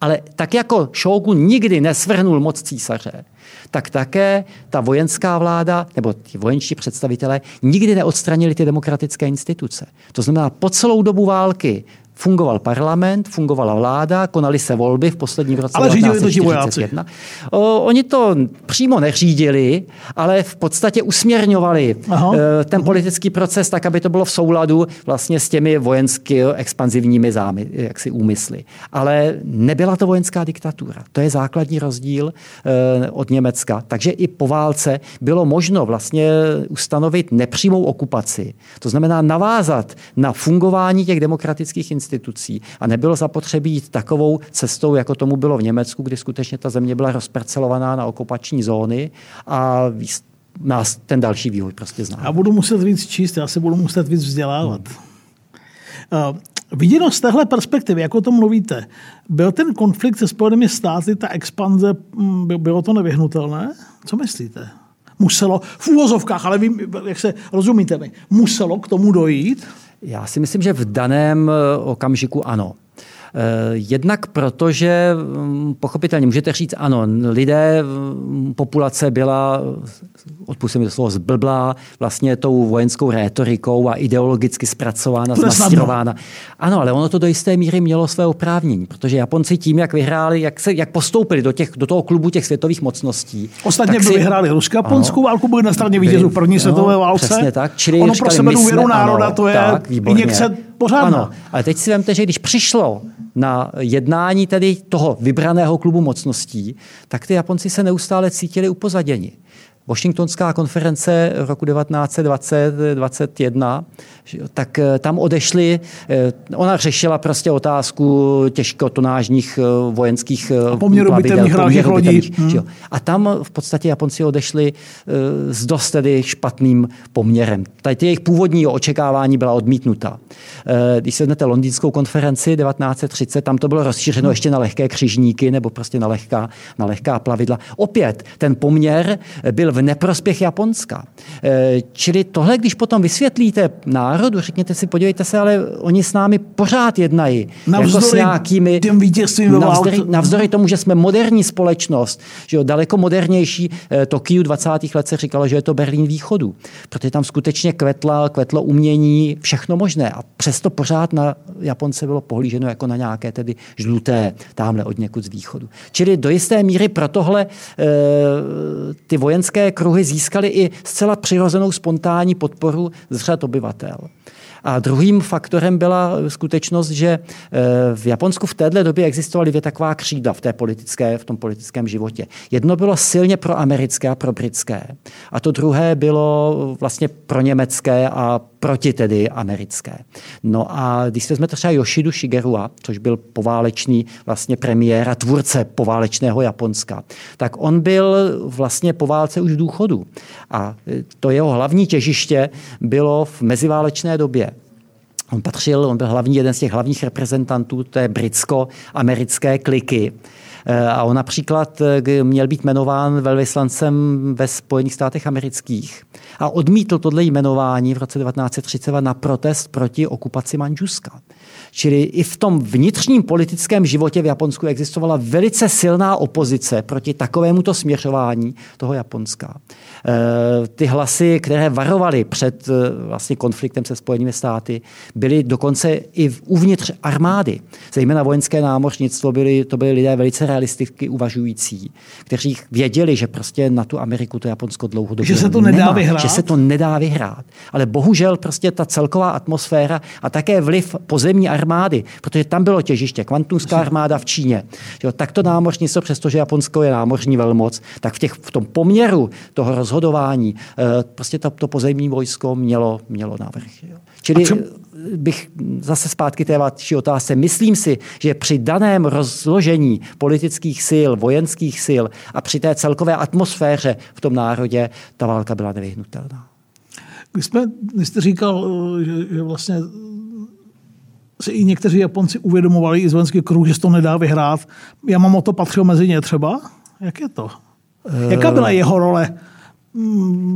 Ale tak jako Shogun nikdy nesvrhnul moc císaře, tak také ta vojenská vláda nebo ti vojenští představitelé nikdy neodstranili ty demokratické instituce. To znamená, po celou dobu války fungoval parlament, fungovala vláda, konaly se volby v posledním roce ale 1941. O, oni to přímo neřídili, ale v podstatě usměrňovali Aha. E, ten politický proces tak, aby to bylo v souladu vlastně s těmi vojensky expanzivními zámy, jaksi úmysly. Ale nebyla to vojenská diktatura. To je základní rozdíl e, od Německa. Takže i po válce bylo možno vlastně ustanovit nepřímou okupaci. To znamená navázat na fungování těch demokratických institucí institucí. A nebylo zapotřebí jít takovou cestou, jako tomu bylo v Německu, kdy skutečně ta země byla rozparcelovaná na okupační zóny a nás ten další vývoj prostě zná. Já budu muset víc číst, já se budu muset víc vzdělávat. Hmm. Uh, viděno z téhle perspektivy, jak o tom mluvíte, byl ten konflikt se Spojenými státy, ta expanze, mm, bylo to nevyhnutelné? Co myslíte? Muselo, v úvozovkách, ale vy, jak se rozumíte mi, muselo k tomu dojít? Já si myslím, že v daném eh, okamžiku ano. Eh, jednak proto, že mm, pochopitelně můžete říct, ano, lidé, mm, populace byla, odpustím to slovo, zblblá vlastně tou vojenskou rétorikou a ideologicky zpracována, zmasírována. Ano, ale ono to do jisté míry mělo své oprávnění, protože Japonci tím, jak vyhráli, jak, se, jak postoupili do, těch, do toho klubu těch světových mocností. Ostatně si, vyhráli rusko-japonskou válku, byli na straně vítězů první světové válce. Přesně tak. Čili ono pro sebe důvěru národa, to je tak, injekce pořádná. Ano, ale teď si vemte, že když přišlo na jednání tedy toho vybraného klubu mocností, tak ty Japonci se neustále cítili upozaděni. Washingtonská konference roku 1920-21, tak eh, tam odešli, eh, ona řešila prostě otázku těžkotonážních eh, vojenských a poměru bytelných lodí. Hmm. A tam v podstatě Japonci odešli s dost tedy špatným poměrem. Tady jejich původní očekávání byla odmítnuta. Když se vezmete londýnskou konferenci 1930, tam to bylo rozšířeno hmm. ještě na lehké křižníky nebo prostě na lehká, na lehká plavidla. Opět ten poměr byl v neprospěch Japonska. Eh, čili tohle, když potom vysvětlíte národu, řekněte si, podívejte se, ale oni s námi pořád jednají. Navzdory jako s nějakými, těm vítězstvím navzdory, navzdory tomu, že jsme moderní společnost, že jo, daleko modernější, eh, Tokiu 20. let se říkalo, že je to Berlín východu, protože tam skutečně kvetla, kvetlo umění, všechno možné a přesto pořád na Japonce bylo pohlíženo jako na nějaké tedy žluté, tamhle od někud z východu. Čili do jisté míry pro tohle e, ty vojenské kruhy získaly i zcela přirozenou spontánní podporu z řad obyvatel. A druhým faktorem byla skutečnost, že eh, v Japonsku v této době existovaly dvě taková křídla v, té politické, v tom politickém životě. Jedno bylo silně pro americké a pro britské. A to druhé bylo vlastně pro německé a proti tedy americké. No a když se vezmete třeba Yoshidu Shigerua, což byl poválečný vlastně premiér a tvůrce poválečného Japonska, tak on byl vlastně po válce už v důchodu. A to jeho hlavní těžiště bylo v meziválečné době. On patřil, on byl hlavní, jeden z těch hlavních reprezentantů té britsko-americké kliky. Eh, a on například eh, měl být jmenován velvyslancem ve Spojených státech amerických a odmítl tohle jmenování v roce 1932 na protest proti okupaci Manžuska. Čili i v tom vnitřním politickém životě v Japonsku existovala velice silná opozice proti takovémuto směřování toho Japonska. Eh, ty hlasy, které varovaly před eh, vlastně konfliktem se Spojenými státy, byly dokonce i uvnitř armády. Zejména vojenské námořnictvo byly, to byly lidé velice realisticky uvažující, kteří věděli, že prostě na tu Ameriku to Japonsko dlouhodobě Že se to nedá nemá, vyhrát. Že se to nedá vyhrát. Ale bohužel prostě ta celková atmosféra a také vliv pozemní armády, protože tam bylo těžiště, kvantumská armáda v Číně. Jo, tak to námořnictvo, přestože Japonsko je námořní velmoc, tak v, těch, v tom poměru toho rozhodování eh, prostě to, to pozemní vojsko mělo, mělo návrh. Jo. Čili bych zase zpátky té vaší otázce. Myslím si, že při daném rozložení politických sil, vojenských sil a při té celkové atmosféře v tom národě ta válka byla nevyhnutelná. Když, jsme, když jste říkal, že, že vlastně si i někteří Japonci uvědomovali i z vojenských kruh, že se to nedá vyhrát. Já mám o to patřil mezi ně třeba. Jak je to? Jaká byla jeho role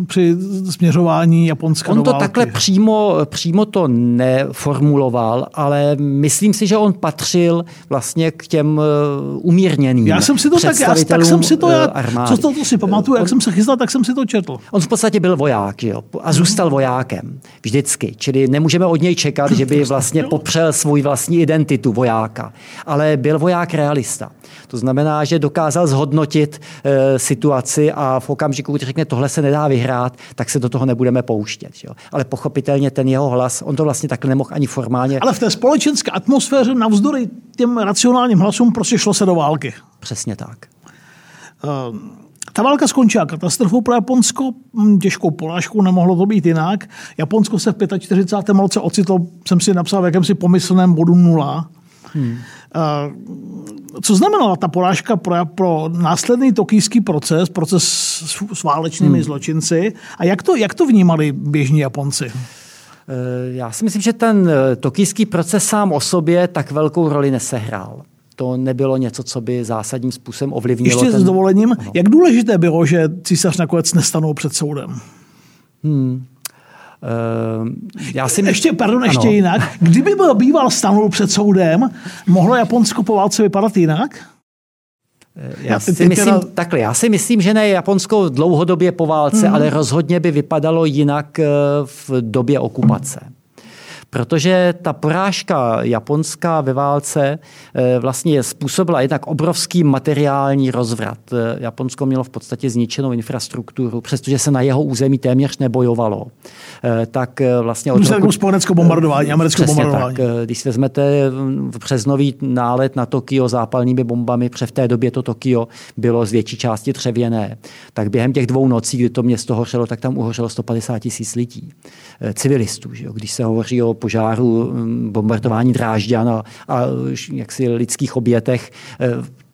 při směřování Japonska On do to války. takhle přímo, přímo to neformuloval, ale myslím si, že on patřil vlastně k těm eh, umírněným Já jsem si to tak, já, tak jsem si to, já, co to, to si pamatuju, jak on, jsem se chystal, tak jsem si to četl. On v podstatě byl voják jo, a zůstal vojákem vždycky, čili nemůžeme od něj čekat, že by (laughs) vlastně popřel svůj vlastní identitu vojáka, ale byl voják realista. To znamená, že dokázal zhodnotit e, situaci a v okamžiku, kdy řekne, tohle se nedá vyhrát, tak se do toho nebudeme pouštět. Jo. Ale pochopitelně ten jeho hlas, on to vlastně takhle nemohl ani formálně. Ale v té společenské atmosféře navzdory těm racionálním hlasům prostě šlo se do války. Přesně tak. Uh, ta válka skončila katastrofou pro Japonsko, hm, těžkou porážkou, nemohlo to být jinak. Japonsko se v 45. roce ocitlo, jsem si napsal v jakémsi pomyslném bodu nula. Hmm. Co znamenala ta porážka pro, pro následný tokijský proces, proces s, s válečnými hmm. zločinci a jak to, jak to vnímali běžní Japonci? Eh, já si myslím, že ten eh, tokijský proces sám o sobě tak velkou roli nesehrál. To nebylo něco, co by zásadním způsobem ovlivnilo. Ještě ten... s dovolením, no. jak důležité bylo, že císař nakonec nestanul před soudem? Hmm. Uh, já si ještě, pardon, ještě ano. jinak. Kdyby byl býval stanul před soudem, mohlo Japonsko po válce vypadat jinak? Eh, já, si myslím, takhle, já si myslím, že ne Japonsko dlouhodobě po válce, hmm. ale rozhodně by vypadalo jinak eh, v době okupace protože ta porážka japonská ve válce eh, vlastně způsobila jednak obrovský materiální rozvrat. Eh, Japonsko mělo v podstatě zničenou infrastrukturu, přestože se na jeho území téměř nebojovalo. Eh, tak vlastně od roku... spojenecko bombardování, americké bombardování. Tak, když vezmete v březnový nálet na Tokio zápalnými bombami, před v té době to Tokio bylo z větší části dřevěné, tak během těch dvou nocí, kdy to město hořelo, tak tam uhořelo 150 tisíc lidí, civilistů. Že jo? Když se hovoří o požáru, mm, bombardování Drážďan a, a jaksi lidských obětech.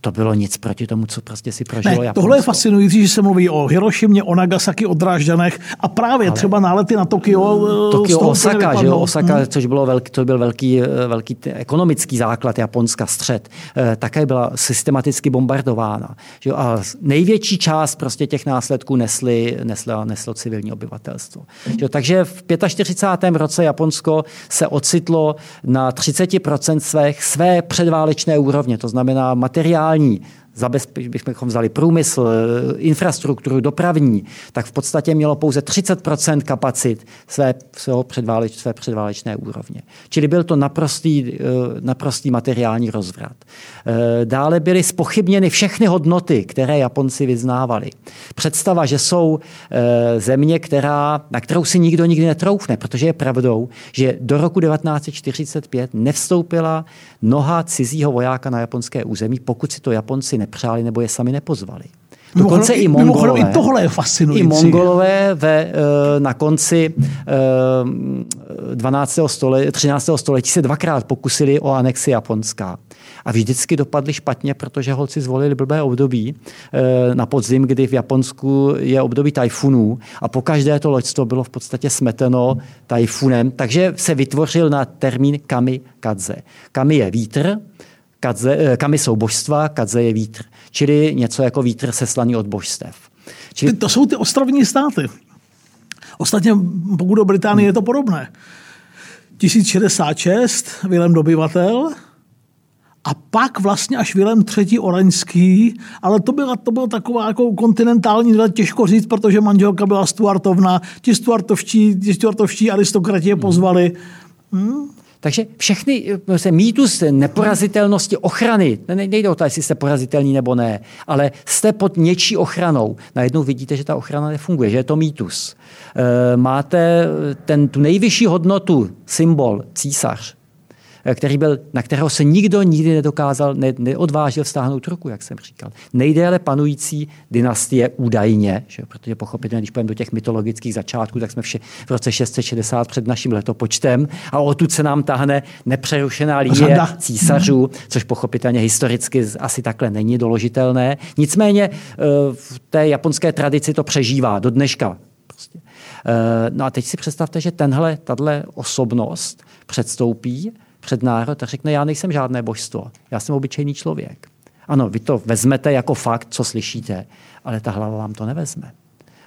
Eh, to bylo nic proti tomu, co prostě si prožilo ne, Tohle je fascinující, že se mluví o Hirošimě, o Nagasaki, o Drážďanech a právě Ale třeba nálety na Tokio. Eh, Tokio, Osaka, že jo, Osaka, hmm. což bylo velký, to byl velký, eh, velký ekonomický základ Japonska, střed, eh, také byla systematicky bombardována. Že jo, a největší část prostě těch následků nesly, neslo, neslo civilní obyvatelstvo. Že jo, takže v 45. roce Japonsko se ocitlo na 30% své, své předválečné úrovně, to znamená materiální 你 zabezpečit, bychom vzali průmysl, infrastrukturu dopravní, tak v podstatě mělo pouze 30% kapacit své, svého předváleč, své předválečné úrovně. Čili byl to naprostý, eh, naprostý materiální rozvrat. Eh, dále byly spochybněny všechny hodnoty, které Japonci vyznávali. Představa, že jsou eh, země, která, na kterou si nikdo nikdy netroufne, protože je pravdou, že do roku 1945 nevstoupila noha cizího vojáka na japonské území, pokud si to Japonci nepřáli nebo je sami nepozvali. Dokonce i Mongolové. I tohle je fascinující. I Mongolové ve, eh, na konci 12. Století, 13. století se dvakrát pokusili o anexi Japonska. A vždycky dopadli špatně, protože holci zvolili blbé období eh, na podzim, kdy v Japonsku je období tajfunů a po každé to loďstvo bylo v podstatě smeteno tajfunem, takže se vytvořil na termín kami kadze. Kami je vítr, kadze, eh, kami jsou božstva, kadze je vítr. Čili něco jako vítr seslaný od božstev. Čili... To jsou ty ostrovní státy. Ostatně pokud do Británie je to podobné. 1066, Vilém dobyvatel, a pak vlastně až Vilém třetí Oraňský, ale to byla, to byla taková jako kontinentální, těžko říct, protože manželka byla Stuartovna, ti Stuartovští, ti Stuartovští aristokrati je pozvali. Hmm. Takže všechny se mýtus neporazitelnosti ochrany, nejde o to, jestli jste porazitelní nebo ne, ale jste pod něčí ochranou. Najednou vidíte, že ta ochrana nefunguje, že je to mýtus. E, máte ten, tu nejvyšší hodnotu, symbol, císař, Eh, který byl, na kterého se nikdo nikdy nedokázal, ne, neodvážil stáhnout ruku, jak jsem říkal. Nejdéle panující dynastie údajně, že, protože pochopitelně, když půjdeme do těch mytologických začátků, tak jsme vše v roce 660 před naším letopočtem a odtud se nám tahne nepřerušená linie Řada. císařů, což pochopitelně historicky asi takhle není doložitelné. Nicméně eh, v té japonské tradici to přežívá do dneška. Prostě. Eh, no a teď si představte, že tenhle, tahle osobnost předstoupí před národ a řekne, já nejsem žádné božstvo, já jsem obyčejný člověk. Ano, vy to vezmete jako fakt, co slyšíte, ale ta hlava vám to nevezme.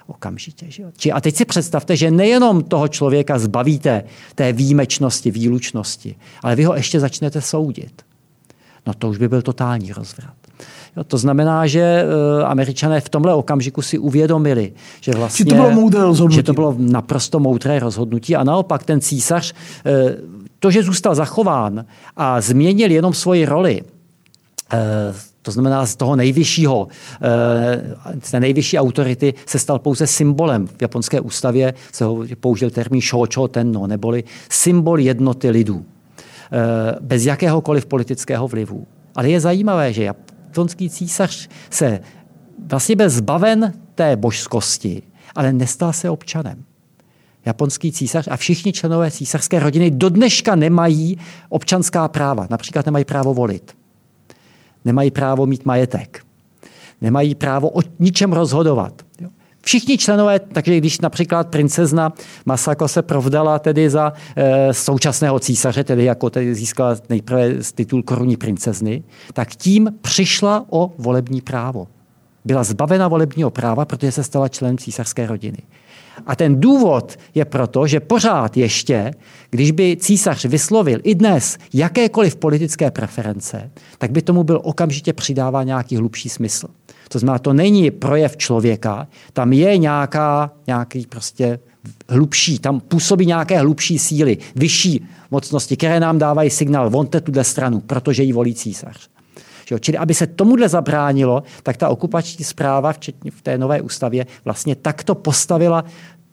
Okamžitě. Že jo? Či a teď si představte, že nejenom toho člověka zbavíte té výjimečnosti, výlučnosti, ale vy ho ještě začnete soudit. No to už by byl totální rozvrat. Jo, to znamená, že uh, američané v tomhle okamžiku si uvědomili, že vlastně, to bylo moudré rozhodnutí. že to bylo naprosto moudré rozhodnutí a naopak ten císař uh, to, že zůstal zachován a změnil jenom svoji roli, eh, to znamená z toho nejvyššího, eh, z té nejvyšší autority se stal pouze symbolem. V japonské ústavě se ho použil termín shocho tenno, neboli symbol jednoty lidů. Eh, bez jakéhokoliv politického vlivu. Ale je zajímavé, že japonský císař se vlastně byl zbaven té božskosti, ale nestal se občanem japonský císař a všichni členové císařské rodiny do dneška nemají občanská práva. Například nemají právo volit. Nemají právo mít majetek. Nemají právo o ničem rozhodovat. Všichni členové, takže když například princezna Masako se provdala tedy za e, současného císaře, tedy jako tedy získala nejprve titul korunní princezny, tak tím přišla o volební právo. Byla zbavena volebního práva, protože se stala členem císařské rodiny. A ten důvod je proto, že pořád ještě, když by císař vyslovil i dnes jakékoliv politické preference, tak by tomu byl okamžitě přidává nějaký hlubší smysl. To znamená, to není projev člověka, tam je nějaká, nějaký prostě hlubší, tam působí nějaké hlubší síly, vyšší mocnosti, které nám dávají signál, vonte tuhle stranu, protože ji volí císař. Čili aby se tomuhle zabránilo, tak ta okupační zpráva, včetně v té nové ústavě, vlastně takto postavila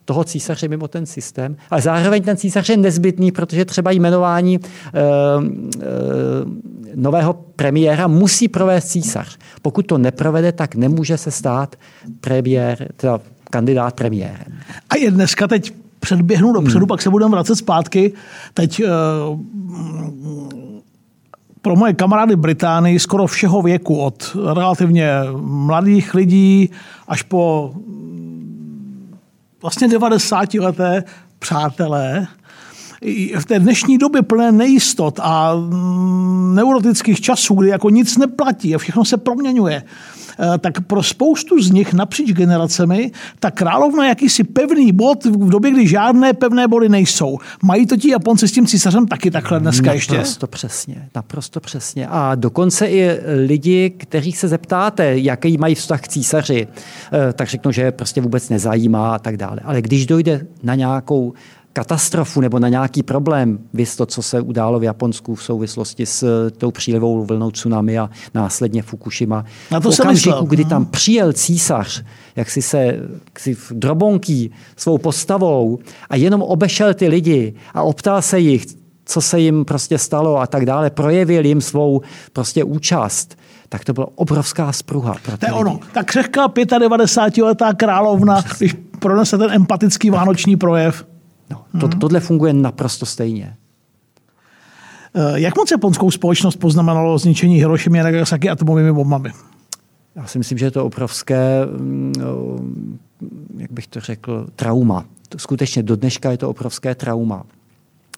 toho císaře mimo ten systém. Ale zároveň ten císař je nezbytný, protože třeba jmenování e, e, nového premiéra musí provést císař. Pokud to neprovede, tak nemůže se stát premiér, teda kandidát premiérem. A je dneska teď předběhnu dopředu, hmm. pak se budeme vracet zpátky. Teď e, pro moje kamarády Británii skoro všeho věku, od relativně mladých lidí až po vlastně 90 leté přátelé, v té dnešní době plné nejistot a mm, neurotických časů, kdy jako nic neplatí a všechno se proměňuje, tak pro spoustu z nich napříč generacemi ta královna je jakýsi pevný bod v době, kdy žádné pevné body nejsou. Mají to ti Japonci s tím císařem taky takhle dneska naprosto ještě? Naprosto přesně, naprosto přesně. A dokonce i lidi, kterých se zeptáte, jaký mají vztah k císaři, eh, tak řeknou, že je prostě vůbec nezajímá a tak dále. Ale když dojde na nějakou katastrofu nebo na nějaký problém, vys to, co se událo v Japonsku v souvislosti s eh, tou přílivou vlnou tsunami a následně Fukushima. Na to v okamžiku, kdy tam přijel císař, jak si se jak si drobonký svou postavou a jenom obešel ty lidi a optal se jich, co se jim prostě stalo a tak dále, projevil jim svou prostě účast, tak to byla obrovská spruha. Pro To je ono. Ta křehká 95-letá královna, když pronese ten empatický vánoční projev. No, to, tohle funguje naprosto stejně. Eh, Jak moc japonskou společnost poznamenalo zničení Hirošimy a Nagasaki atomovými bombami? Já si myslím, že je to obrovské, mm, jak bych to řekl, trauma. Skutečně do dneška je to obrovské trauma.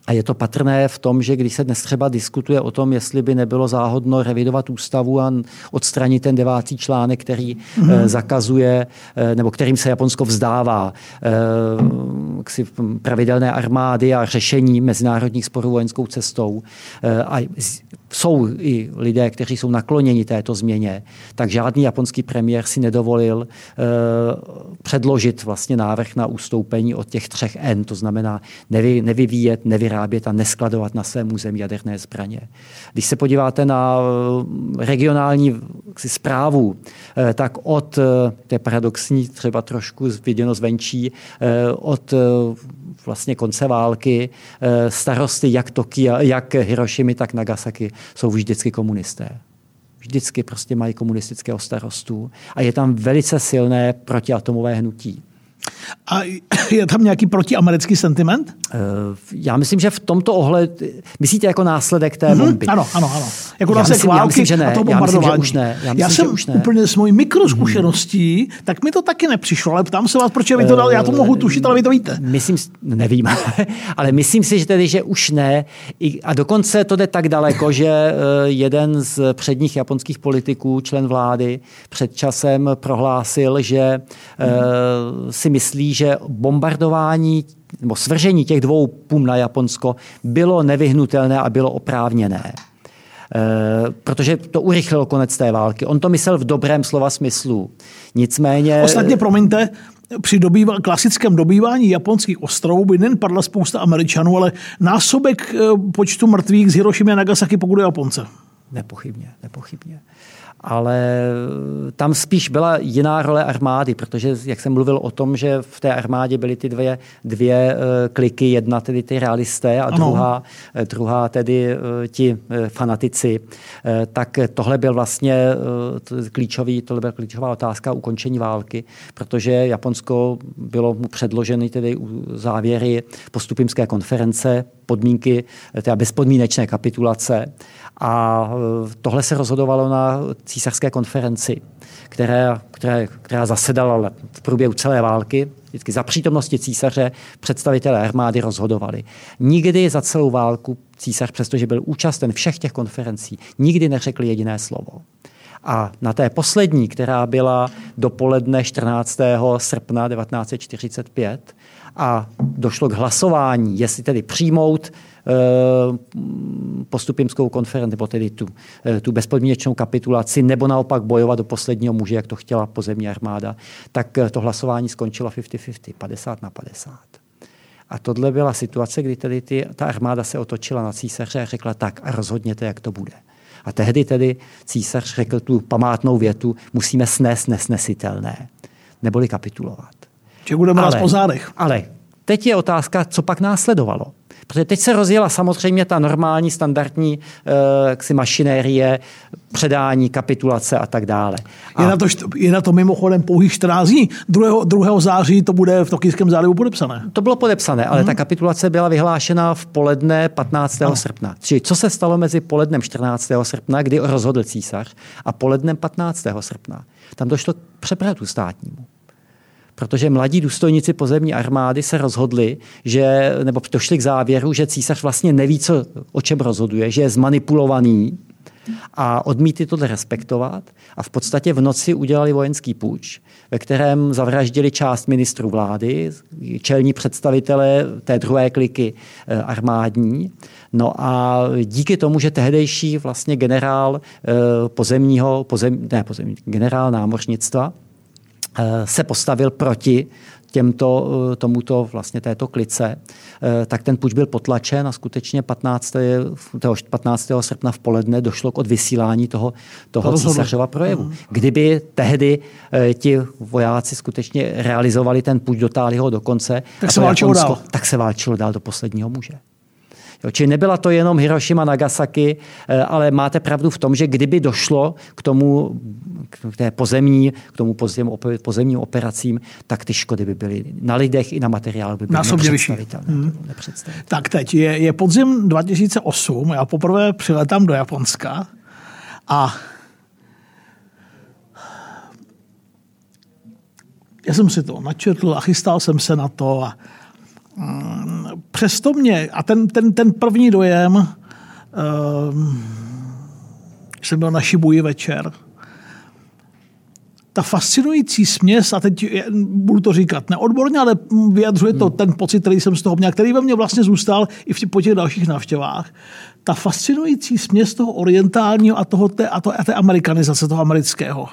A je to patrné v tom, že když se dnes třeba diskutuje o tom, jestli by nebylo záhodno revidovat ústavu a odstranit ten devátý článek, který mm-hmm. zakazuje, eh, nebo kterým se Japonsko vzdává eh, ksi pravidelné armády a řešení mezinárodních sporů vojenskou cestou. A jsou i lidé, kteří jsou nakloněni této změně, tak žádný japonský premiér si nedovolil předložit vlastně návrh na ustoupení od těch třech N, to znamená nevy, nevyvíjet, nevyrábět a neskladovat na svém území jaderné zbraně. Když se podíváte na eh, regionální zprávu, eh, tak od, eh, to je paradoxní, třeba trošku viděno zvenčí, od vlastně konce války starosty jak Tokia, jak Hirošimy, tak Nagasaki jsou vždycky komunisté. Vždycky prostě mají komunistického starostu a je tam velice silné protiatomové hnutí. A je tam nějaký protiamerický sentiment? Eh, Já myslím, že v tomto ohledu, myslíte jako následek té bomby? Ano, ano, ano. Jako Já myslím- já války myslím, že ne. a Já myslím, že už ne. Já Já, myslím, že jsem už ne. úplně s mojí mikrozkušeností, tak mi to taky nepřišlo, ale ptám se vás, proč vy to dal, já to mohu tušit, ale vy to víte. Myslím, nevím, (laughs) ale myslím si, že tedy, že už ne. A dokonce to jde tak daleko, že eh, jeden z předních japonských politiků, člen vlády, před časem prohlásil, že eh, si myslí, že bombardování nebo svržení těch dvou pum na Japonsko bylo nevyhnutelné a bylo oprávněné. Eh, protože to urychlilo konec té války. On to myslel v dobrém slova smyslu. Nicméně... Ostatně, promiňte, při dobýva, klasickém dobývání japonských ostrovů by nejen padla spousta Američanů, ale násobek eh, počtu mrtvých z Hirošimy a Nagasaki, pokud je Japonce. Nepochybně, nepochybně. Ale tam spíš byla jiná role armády, protože, jak jsem mluvil o tom, že v té armádě byly ty dvě, dvě eh, kliky, jedna tedy ty realisté a Ano. druhá, eh, druhá tedy eh, ti fanatici, tak tohle byl vlastně klíčový, tohle byla klíčová otázka ukončení války, protože Japonsko bylo mu předloženy tedy u- závěry postupimské konference, podmínky, teda bezpodmínečné kapitulace. A tohle se rozhodovalo na císařské konferenci, která, která, která zasedala v průběhu celé války. Vždycky za přítomnosti císaře představitelé armády rozhodovali. Nikdy za celou válku císař, přestože byl účasten všech těch konferencí, nikdy neřekl jediné slovo. A na té poslední, která byla dopoledne 14. srpna 1945, a došlo k hlasování, jestli tedy přijmout postupimskou konferenci, nebo tedy tu, eh, tu bezpodmínečnou kapitulaci, nebo naopak bojovat do posledního muže, jak to chtěla pozemní armáda, tak eh, to hlasování skončilo 50-50, 50 na 50. A tohle byla situace, kdy tedy ty, ta armáda se otočila na císaře a řekla tak a rozhodněte, jak to bude. A tehdy tedy císař řekl tu památnou větu, musíme snést nesnesitelné, neboli kapitulovat. Že budeme nás po zádech. ale teď je otázka, co pak následovalo. Protože teď se rozjela samozřejmě ta normální, standardní uh, mašinérie, předání, kapitulace a tak dále. A... Je, na to, je na to mimochodem pouhých 14 dní. 2. 2. září to bude v Tokijském zálivu podepsané. To bylo podepsané, ale hmm. ta kapitulace byla vyhlášena v poledne 15. No. srpna. Čili co se stalo mezi polednem 14. srpna, kdy rozhodl císař, a polednem 15. srpna? Tam došlo k přepratu státnímu protože mladí důstojníci pozemní armády se rozhodli, že, nebo došli k závěru, že císař vlastně neví, co, o čem rozhoduje, že je zmanipulovaný a odmítli to respektovat a v podstatě v noci udělali vojenský půjč, ve kterém zavraždili část ministrů vlády, čelní představitele té druhé kliky eh, armádní. No a díky tomu, že tehdejší vlastně generál eh, pozemního, pozem, ne pozemní, generál námořnictva, se postavil proti těmto, eh, tomuto vlastně této klice, eh, tak ten puč byl potlačen a skutečně 15. 15. srpna v poledne došlo k odvysílání toho, toho císařova projevu. Uh-huh. Kdyby tehdy ti vojáci skutečně realizovali ten puč, dotáhli ho do konce, tak se válčilo dál. Tak se válčilo dál do posledního muže. Jo, čili nebyla to jenom Hiroshima, Nagasaki, eh, ale máte pravdu v tom, že kdyby došlo k tomu, k té pozemní, k tomu pozem, pozemním operacím, tak ty škody by byly na lidech i na materiálu by byly Násobně nepředstavitelné. Hmm. Tak teď je, je podzim 2008, já poprvé přiletám do Japonska a já jsem si to načetl a chystal jsem se na to a přesto mě, a ten, ten, ten první dojem, uh, jsem byl na Šibuji večer, ta fascinující směs, a teď budu to říkat neodborně, ale vyjadřuje to hmm. ten pocit, který jsem z toho měl, který ve mně vlastně zůstal i v těch, po těch dalších návštěvách, ta fascinující směs toho orientálního a, toho té, a, to, a té amerikanizace toho amerického.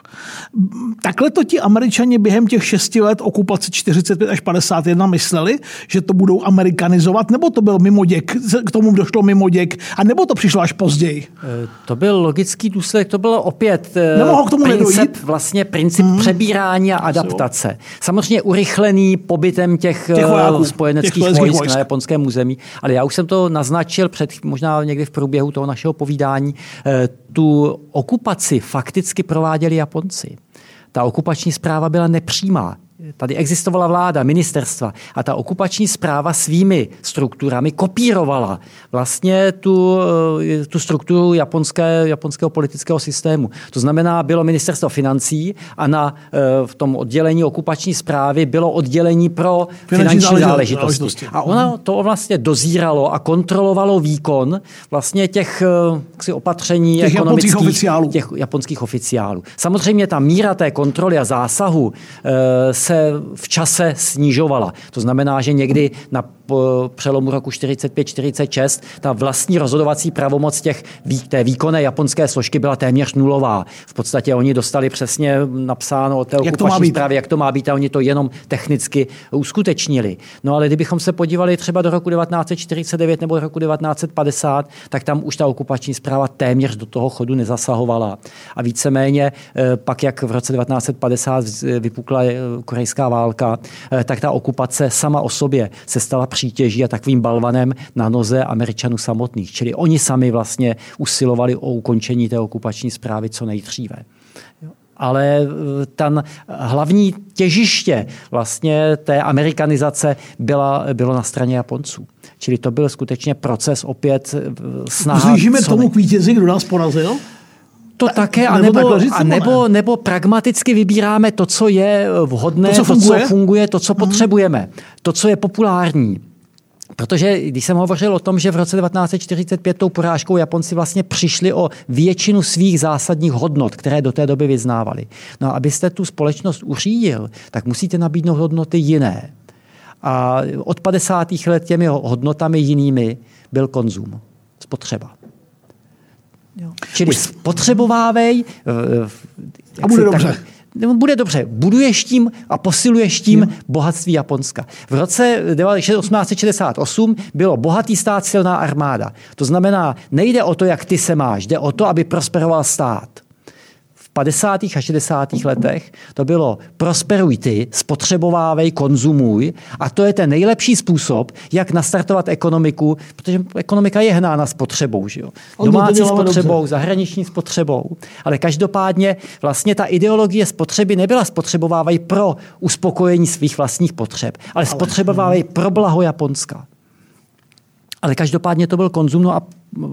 Takhle to ti američani během těch šesti let okupace 45 až 51 mysleli, že to budou amerikanizovat, nebo to byl mimoděk, k tomu došlo mimoděk, a nebo to přišlo až později? E, to byl logický důsledek, to bylo opět e, Nemohl k tomu princip, nedojít? vlastně princip hmm. přebírání a adaptace. Samozřejmě urychlený pobytem těch, těch vojáků, spojeneckých těch vojsk, vojsk na japonském území, ale já už jsem to naznačil před možná někdy v průběhu toho našeho povídání, eh, tu okupaci fakticky prováděli Japonci. Ta okupační zpráva byla nepřímá. Tady existovala vláda, ministerstva a ta okupační zpráva svými strukturami kopírovala vlastně tu, eh, tu strukturu japonské, japonského politického systému. To znamená, bylo ministerstvo financí a na, eh, v tom oddělení okupační zprávy bylo oddělení pro finanční, finanční záležitosti. záležitosti. A ono to vlastně dozíralo a kontrolovalo výkon vlastně těch ksi, opatření těch ekonomických japonských oficiálů. těch japonských oficiálů. Samozřejmě ta míra té kontroly a zásahu eh, se v čase snižovala. To znamená, že někdy na přelomu roku 45-46 ta vlastní rozhodovací pravomoc těch, té výkonné japonské složky byla téměř nulová. V podstatě oni dostali přesně napsáno o té okupační zprávě, jak to má být a oni to jenom technicky uskutečnili. No ale kdybychom se podívali třeba do roku 1949 nebo do roku 1950, tak tam už ta okupační zpráva téměř do toho chodu nezasahovala. A víceméně eh, pak, jak v roce 1950 vypukla eh, korejská válka, eh, tak ta okupace sama o sobě se stala přítěží a takovým balvanem na noze Američanů samotných. Čili oni sami vlastně usilovali o ukončení té okupační zprávy co nejdříve ale eh, ten hlavní těžiště vlastně té amerikanizace byla, bylo na straně Japonců. Čili to byl skutečně proces opět eh, snaha... Zlížíme tomu k vítězi, kdo nás porazil? To také, a nebo, a nebo, nebo pragmaticky vybíráme to, co je vhodné, to, co funguje, to, co, funguje, to, co hmm. potřebujeme, to, co je populární. Protože když jsem hovořil o tom, že v roce 1945 tou porážkou Japonci vlastně přišli o většinu svých zásadních hodnot, které do té doby vyznávali. No a abyste tu společnost uřídil, tak musíte nabídnout hodnoty jiné. A od 50. let těmi hodnotami jinými byl konzum, spotřeba. Jo. Čili spotřebovávej. A bude dobře. Tak, bude dobře. Buduješ tím a posiluješ tím jo. bohatství Japonska. V roce 1868 bylo bohatý stát, silná armáda. To znamená, nejde o to, jak ty se máš, jde o to, aby prosperoval stát. 50. a 60. letech to bylo prosperuj ty, spotřebovávej, konzumuj a to je ten nejlepší způsob, jak nastartovat ekonomiku, protože ekonomika je hnána spotřebou. Že jo? Domácí spotřebou, dobře. zahraniční spotřebou. Ale každopádně vlastně ta ideologie spotřeby nebyla spotřebovávají pro uspokojení svých vlastních potřeb, ale spotřebovávají pro blaho Japonska. Ale každopádně to byl konzum, no a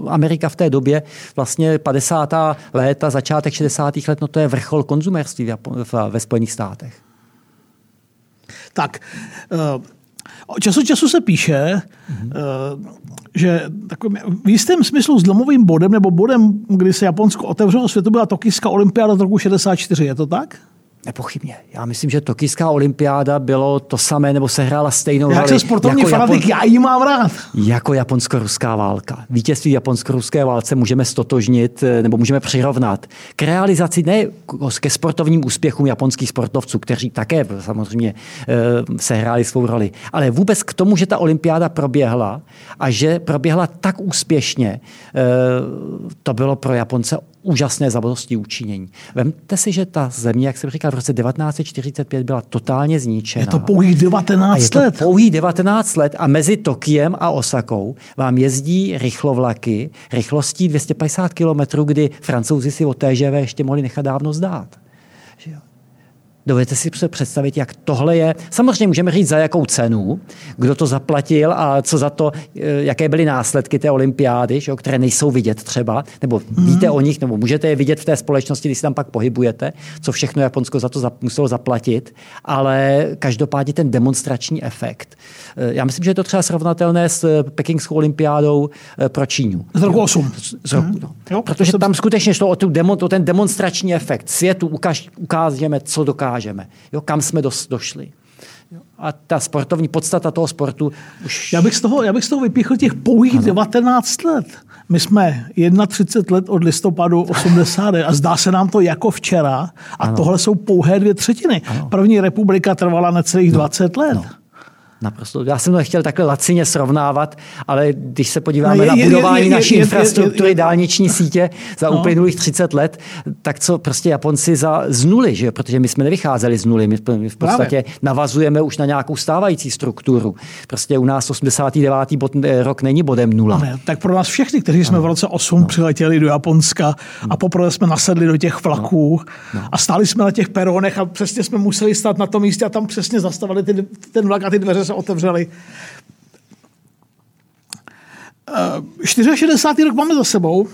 Amerika v té době, vlastně 50. léta, začátek 60. let, no to je vrchol konzumerství ve Spojených státech. Tak, uh, času času se píše, mm-hmm. že takovým, v jistém smyslu zlomovým bodem, nebo bodem, kdy se Japonsko otevřelo světu, byla Tokijská olympiáda z roku 64, je to tak? Nepochybně. Já myslím, že Tokijská olympiáda bylo to samé, nebo se hrála stejnou Jak jsem sportovní jako fanatik, Japon... já ji mám rád. Jako japonsko-ruská válka. Vítězství japonsko-ruské válce můžeme stotožnit, eh, nebo můžeme přirovnat k realizaci, ne ke sportovním úspěchům japonských sportovců, kteří také samozřejmě eh, se hráli svou roli, ale vůbec k tomu, že ta olympiáda proběhla a že proběhla tak úspěšně, eh, to bylo pro Japonce úžasné zadosti učinění. Vemte si, že ta země, jak jsem říkal, v roce 1945 byla totálně zničena. Je to pouhých 19 je let. To pouhých 19 let a mezi Tokiem a Osakou vám jezdí rychlovlaky rychlostí 250 km, kdy francouzi si o TGV ještě mohli nechat dávno zdát. Dovedete si představit, jak tohle je. Samozřejmě můžeme říct, za jakou cenu, kdo to zaplatil a co za to, eh, jaké byly následky té olympiády, že, které nejsou vidět třeba, nebo mm. víte o nich, nebo můžete je vidět v té společnosti, když se tam pak pohybujete, co všechno Japonsko za to za, muselo zaplatit, ale každopádně ten demonstrační efekt. Eh, já myslím, že je to třeba srovnatelné s eh, Pekingskou olympiádou pro Čínu. Z roku 8. Z roku, mm. no. jo, Protože tam skutečně šlo o, tu demo, o ten demonstrační efekt. Světu ukáž, ukážeme, co dokáže dokážeme, jo, kam jsme dos, došli. A ta sportovní podstata toho sportu už... Já bych z toho, já bych z toho vypíchl těch pouhých ano. 19 let. My jsme 31 let od listopadu 80 a zdá se nám to jako včera a ano. tohle jsou pouhé dvě třetiny. Ano. První republika trvala necelých no. 20 let. No. Naprosto. Já jsem to nechtěl takhle lacině srovnávat, ale když se podíváme no je, na budování je, je, naší je, infrastruktury, je, je, dálniční sítě za no. uplynulých 30 let, tak co prostě Japonci za z nuly, že? protože my jsme nevycházeli z nuly, my v podstatě Právě. navazujeme už na nějakou stávající strukturu. Prostě u nás 89. Bod, eh, rok není bodem nula. Ne, tak pro nás všechny, kteří jsme ano. v roce 8 no. přiletěli do Japonska a no. poprvé jsme nasedli do těch vlaků no. No. a stáli jsme na těch peronech a přesně jsme museli stát na tom místě a tam přesně zastavili ty, ten vlak a ty dveře se otevřeli. 64. Eh, rok máme za sebou.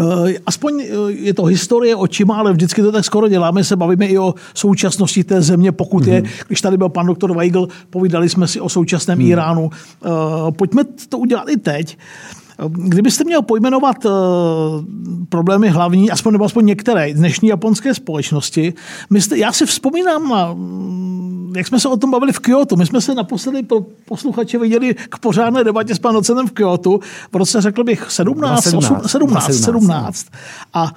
Eh, aspoň eh, je to historie očima, ale vždycky to tak skoro děláme. Se bavíme i o současnosti té země, pokud je. Mhm. Když tady byl pan doktor Weigl, povídali jsme si o současném mm. Iránu. Pojďme to udělat i teď. Kdybyste měl pojmenovat uh, problémy hlavní, aspoň nebo aspoň některé dnešní japonské společnosti, jste, já si vzpomínám mm, jak jsme se o tom bavili v Kyoto. My jsme se naposledy pro posluchače viděli k pořádné debatě s panem docenem v Kyoto v roce, řekl bych, 17, 17, 8, 17, 17, 17. A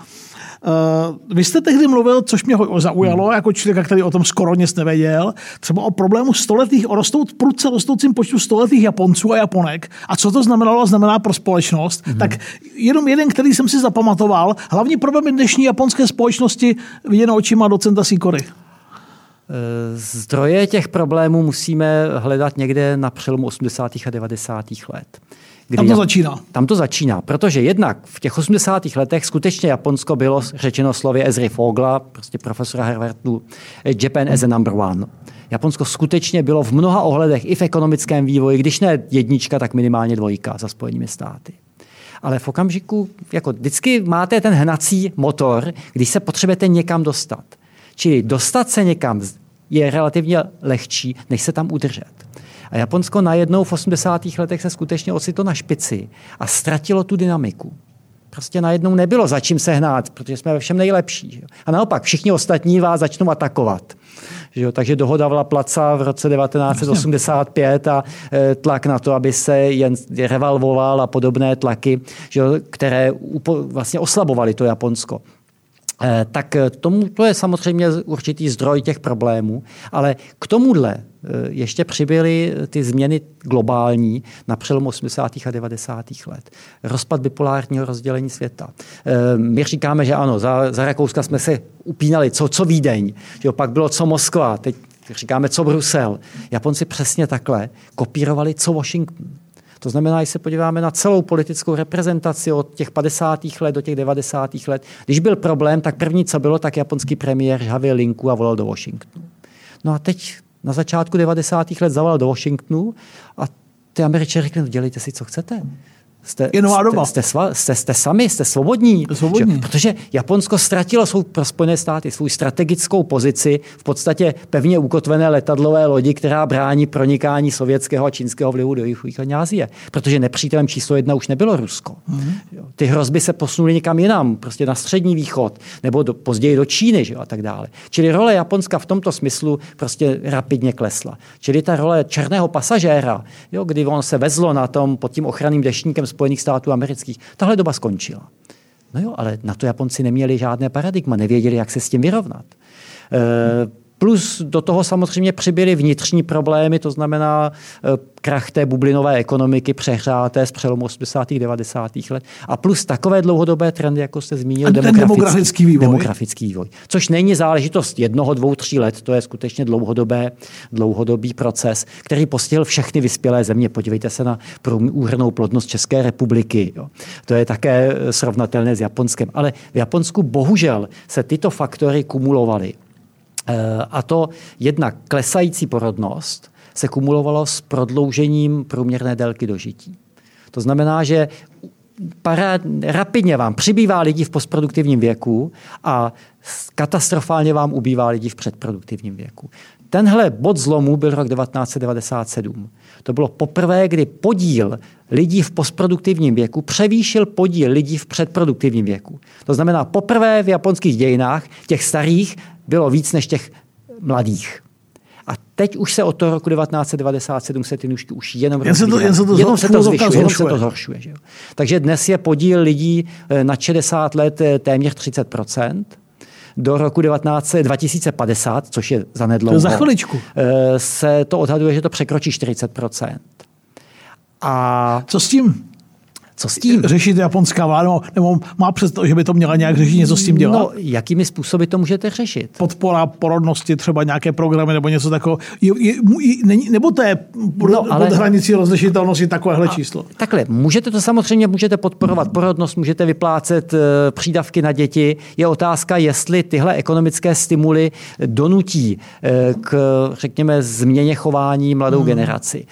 Uh, vy jste tehdy mluvil, což mě zaujalo, jako člověka, který o tom skoro nic nevěděl, třeba o problému stoletých, o rostout, prudce rostoucím počtu stoletých Japonců a Japonek a co to znamenalo a znamená pro společnost. Mm-hmm. Tak jenom jeden, který jsem si zapamatoval, hlavní problém dnešní japonské společnosti viděno očima docenta Sikory. Eh, zdroje těch problémů musíme hledat někde na přelomu 80. a 90. let. Kdy tam to začíná. Tam to začíná, protože jednak v těch 80. letech skutečně Japonsko bylo řečeno slově Ezry Fogla, prostě profesora Harvardu, Japan as a number one. Japonsko skutečně bylo v mnoha ohledech i v ekonomickém vývoji, když ne jednička, tak minimálně dvojka za Spojenými státy. Ale v okamžiku, jako vždycky máte ten hnací motor, když se potřebujete někam dostat. Čili dostat se někam je relativně lehčí, než se tam udržet. A Japonsko najednou v 80. letech se skutečně ocitlo na špici a ztratilo tu dynamiku. Prostě najednou nebylo za čím se hnát, protože jsme ve všem nejlepší. A naopak všichni ostatní vás začnou atakovat. Takže dohoda Vla Placa v roce 1985 a e, tlak na to, aby se jen revalvoval a podobné tlaky, že které vlastně oslabovaly to Japonsko. E, tak tomu to je samozřejmě určitý zdroj těch problémů, ale k tomuhle ještě přibyly ty změny globální na přelomu 80. a 90. let. Rozpad bipolárního rozdělení světa. My říkáme, že ano, za, za Rakouska jsme se upínali, co, co Vídeň, že pak bylo co Moskva, teď říkáme co Brusel. Japonci přesně takhle kopírovali co Washington. To znamená, když se podíváme na celou politickou reprezentaci od těch 50. let do těch 90. let, když byl problém, tak první, co bylo, tak japonský premiér žhavil linku a volal do Washingtonu. No a teď na začátku 90. let zavolal do Washingtonu a ty američané řekli, no dělejte si, co chcete. Jste, je nová doba. Jste, jste, jste, jste sami, jste svobodní. svobodní. Že? Protože Japonsko ztratilo svou pro Spojené státy svou strategickou pozici v podstatě pevně ukotvené letadlové lodi, která brání pronikání sovětského a čínského vlivu do východní Asie. Protože nepřítelem číslo jedna už nebylo Rusko. Mm-hmm. Ty hrozby se posunuly někam jinam, prostě na střední východ, nebo do, později do Číny že? a tak dále. Čili role Japonska v tomto smyslu prostě rapidně klesla. Čili ta role černého pasažéra, jo, kdy on se vezlo na tom pod tím ochranným deštníkem Spojených států amerických. Tahle doba skončila. No jo, ale na to Japonci neměli žádné paradigma, nevěděli, jak se s tím vyrovnat. E, Plus do toho samozřejmě přibyly vnitřní problémy, to znamená e, krach té bublinové ekonomiky přehráté z přelomu 80. 90. let. A plus takové dlouhodobé trendy, jako jste zmínil, demografický, demografický vývoj. Demografický vývoj. Což není záležitost jednoho, dvou, tří let, to je skutečně dlouhodobé, dlouhodobý proces, který postihl všechny vyspělé země. Podívejte se na úhrnou plodnost České republiky. Jo. To je také srovnatelné s Japonskem. Ale v Japonsku bohužel se tyto faktory kumulovaly. Eh, a to jednak klesající porodnost se kumulovalo s prodloužením průměrné délky dožití. To znamená, že para, rapidně vám přibývá lidí v postproduktivním věku a katastrofálně vám ubývá lidí v předproduktivním věku. Tenhle bod zlomu byl rok 1997. To bylo poprvé, kdy podíl lidí v postproduktivním věku převýšil podíl lidí v předproduktivním věku. To znamená, poprvé v japonských dějinách těch starých bylo víc než těch mladých. A teď už se od toho roku 1997 se ty nůžky už jenom jen se to, jen se to, jenom se to zvyšuje, jenom se to zhoršuje. Že jo? Takže dnes je podíl lidí eh, na 60 let eh, téměř 30% do roku 19, 2050, což je zanedlouho, za chviličku. Eh, se to odhaduje, že to překročí 40 A co s tím? Co s tím? Řešit japonská vláda, nebo má představu, že by to měla nějak řešit, něco s tím dělat? No, jakými způsoby to můžete řešit? Podpora porodnosti, třeba nějaké programy nebo něco takového. Je, je, je, nebo to je pod, no, ale... pod hranicí rozlišitelnosti takovéhle číslo? Takhle, můžete to samozřejmě, můžete podporovat porodnost, můžete vyplácet uh, přídavky na děti. Je otázka, jestli tyhle ekonomické stimuly donutí uh, k, řekněme, změně chování mladou hmm. generaci.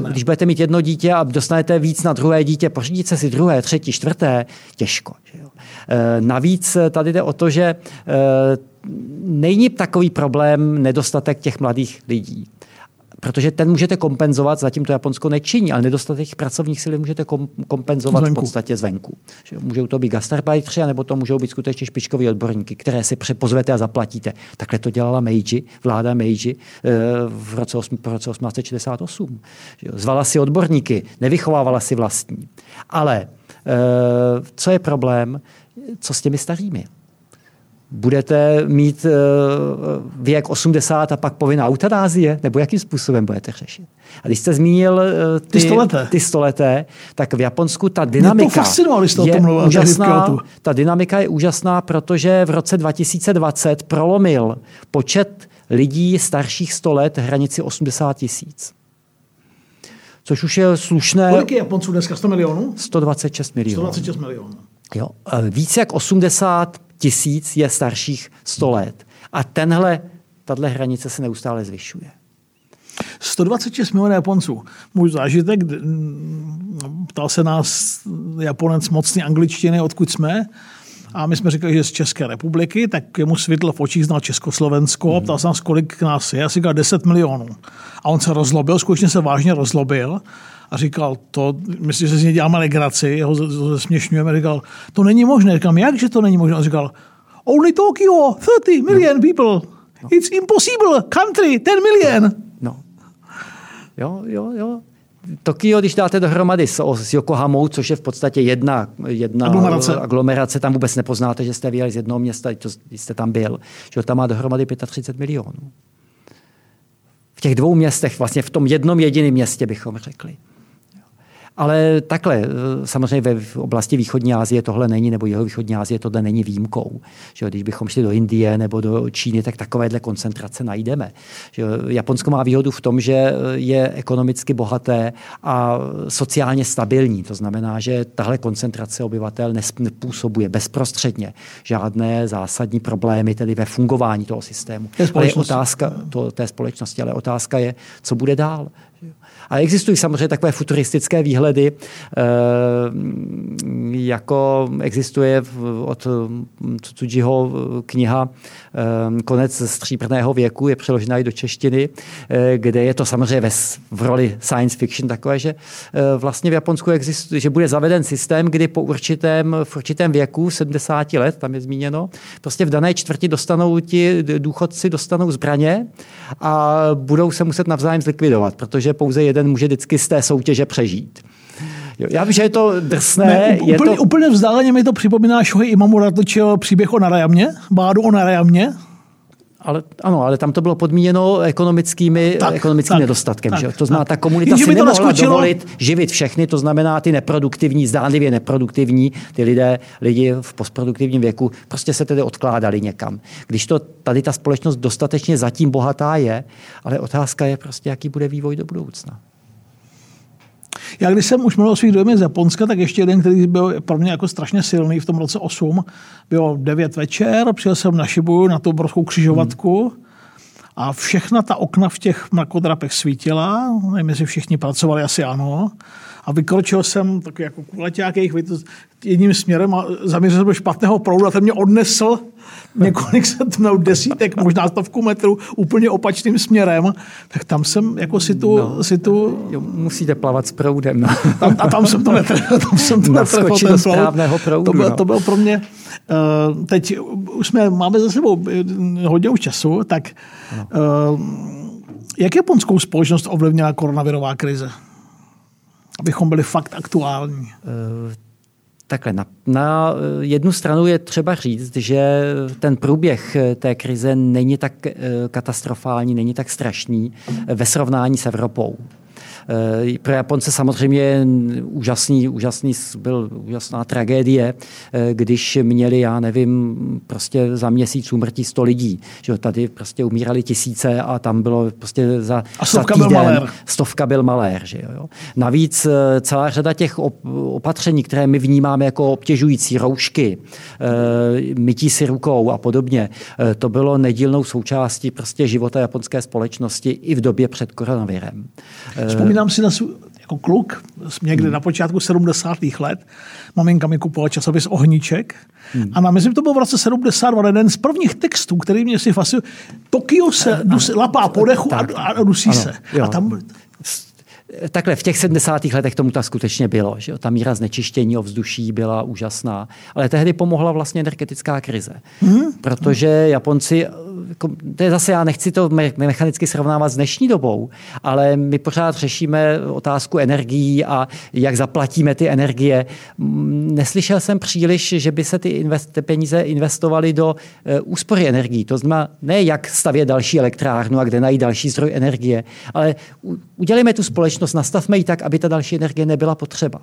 Uh, Když budete mít jedno dítě a dostanete víc na druhé dítě, pořídit se si druhé, třetí, čtvrté, těžko. Že jo. E, navíc tady jde o to, že e, není takový problém nedostatek těch mladých lidí protože ten můžete kompenzovat, zatím to Japonsko nečiní, ale nedostatek pracovních sil můžete kompenzovat zvenku. v podstatě zvenku. Že můžou to být gastarbeitři, nebo to můžou být skutečně špičkoví odborníky, které si přepozvete a zaplatíte. Takhle to dělala Meiji, vláda Meiji eh, v roce, 8, v roce 1868. Zvala si odborníky, nevychovávala si vlastní. Ale eh, co je problém? Co s těmi starými? Budete mít uh, věk 80 a pak povinná eutanázie? Nebo jakým způsobem budete řešit? A když jste zmínil uh, ty, ty, stoleté. ty stoleté, tak v Japonsku ta dynamika je úžasná. Ta dynamika je úžasná, protože v roce 2020 prolomil počet lidí starších 100 let hranici 80 tisíc. Což už je slušné. Kolik je Japonců dneska? 100 milionů? 126 milionů. 126 milionů. Jo. Víc jak 80 tisíc je starších 100 let. A tenhle, tahle hranice se neustále zvyšuje. 126 milionů Japonců. Můj zážitek, ptal se nás Japonec mocný angličtiny, odkud jsme. A my jsme říkali, že z České republiky, tak mu světlo v očích znal Československo a ptal se nás, kolik nás je. Asi říkal 10 milionů. A on se rozlobil, skutečně se vážně rozlobil a říkal, to, myslím, že z něj děláme legraci, ho zesměšňujeme, říkal, to není možné. Říkám, jak, že to není možné? A říkal, only Tokyo, 30 million no. people. No. It's impossible, country, 10 million. No. Jo, jo, jo. Tokio, když dáte dohromady s, s Yokohamou, což je v podstatě jedna, jedna aglomerace. aglomerace, tam vůbec nepoznáte, že jste vyjeli z jednoho města, to, jste tam byl, že tam má dohromady 35 milionů v těch dvou městech, vlastně v tom jednom jediném městě bychom řekli. Ale takhle, eh, samozřejmě ve oblasti východní Asie tohle není, nebo jeho východní Asie tohle není výjimkou. Že když bychom šli do Indie nebo do Číny, tak takovéhle koncentrace najdeme. Že Japonsko má výhodu v tom, že je ekonomicky bohaté a sociálně stabilní. To znamená, že tahle koncentrace obyvatel nepůsobuje bezprostředně žádné zásadní problémy tedy ve fungování toho systému. Ale je otázka to, té společnosti, ale otázka je, co bude dál. A existují samozřejmě takové futuristické výhledy, eh, jako existuje od Tsujiho kniha eh, Konec stříbrného věku, je přeložena i do češtiny, eh, kde je to samozřejmě v roli science fiction takové, že vlastně v Japonsku existuje, že bude zaveden systém, kdy po určitém, v určitém věku, 70 let, tam je zmíněno, prostě v dané čtvrti dostanou ti důchodci dostanou zbraně a budou se muset navzájem zlikvidovat, protože pouze jeden může vždycky z té soutěže přežít. Jo, já vím, že je to drsné. Ne, je úplně, to... úplně vzdáleně mi to připomíná Shohei Imamu Ratočil příběh o Narajamě, bádu o Narajamě. Ale, ano, ale tam to bylo podmíněno ekonomickými, tak, ekonomickým tak, nedostatkem. Tak, že? To znamená, tak. ta komunita si nemohla naskočilo... dovolit živit všechny, to znamená ty neproduktivní, zdánlivě neproduktivní, ty lidé, lidi v postproduktivním věku, prostě se tedy odkládali někam. Když to tady ta společnost dostatečně zatím bohatá je, ale otázka je prostě, jaký bude vývoj do budoucna. Já když jsem už mluvil o svých dojmech z Japonska, tak ještě jeden, který byl pro mě jako strašně silný v tom roce 8, bylo 9 večer, přijel jsem na Šibu na tu obrovskou křižovatku hmm. a všechna ta okna v těch mrakodrapech svítila, nevím, jestli všichni pracovali, asi ano. A vykročil jsem takový jako kuleťák jedním směrem a zaměřil jsem do špatného proudu a ten mě odnesl několik set, no, desítek, možná stovku metrů úplně opačným směrem, tak tam jsem jako si tu... No, si tu jo, musíte plavat s proudem. No. Tam, a tam jsem to netrefil. (laughs) Tam jsem to netrefil ten správného proudu. To, byl, no. to byl pro mě... Uh, teď už jsme, máme za sebou hodně už času, tak uh, jak japonskou společnost ovlivnila koronavirová krize? Abychom byli fakt aktuální. Uh, Takhle, na, na jednu stranu je třeba říct, že ten průběh té krize není tak eh, katastrofální, není tak strašný ve srovnání s Evropou. Eh, pro Japonce samozřejmě úžasný, úžasný, byl úžasná tragédie, eh, když měli, já nevím, prostě za měsíc umrtí 100 lidí. Že tady prostě umírali tisíce a tam bylo prostě za, a stovka za týden, byl malér. Stovka byl malér. Že jo. Navíc eh, celá řada těch opatření, které my vnímáme jako obtěžující, roušky, mytí si rukou a podobně, to bylo nedílnou součástí prostě života japonské společnosti i v době před koronavirem. Vzpomínám vzpomínám si na svůj, jako kluk, někdy hmm. na počátku 70. let, maminka mi kupovala časopis Ohníček hmm. a na myslím, to bylo v roce 72 jeden z prvních textů, který mě si fascinuje. Tokio se dusi, lapá po dechu a, a dusí ano, se. Jo. A tam Takhle v těch 70. letech tomu tak skutečně bylo. Že? Ta míra znečištění ovzduší byla úžasná. Ale tehdy pomohla vlastně energetická krize. Hmm. Protože Japonci, jako, to je zase, já nechci to mechanicky srovnávat s dnešní dobou, ale my pořád řešíme otázku energií a jak zaplatíme ty energie. Neslyšel jsem příliš, že by se ty invest, peníze investovaly do uh, úspory energií. To znamená ne jak stavět další elektrárnu a kde najít další zdroj energie, ale udělejme tu společnost, nastavme ji tak, aby ta další energie nebyla potřeba.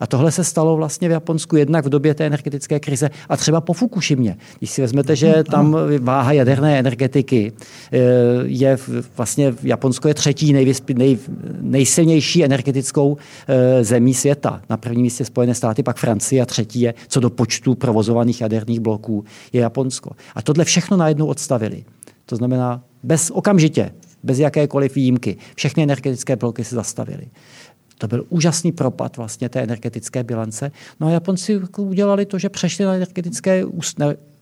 A tohle se stalo vlastně v Japonsku jednak v době té energetické krize a třeba po Fukushimě. Když si vezmete, že mhm, tam váha jaderné energetiky eh, je vlastně Japonsko je třetí nejvysp, nej, nejsilnější energetickou eh, zemí světa. Na prvním místě Spojené státy, pak Francie a třetí je, co do počtu provozovaných jaderných bloků, je Japonsko. A tohle všechno najednou odstavili. To znamená, bez okamžitě bez jakékoliv výjimky. Všechny energetické bloky se zastavily. To byl úžasný propad vlastně té energetické bilance. No a Japonci udělali to, že přešli na energetické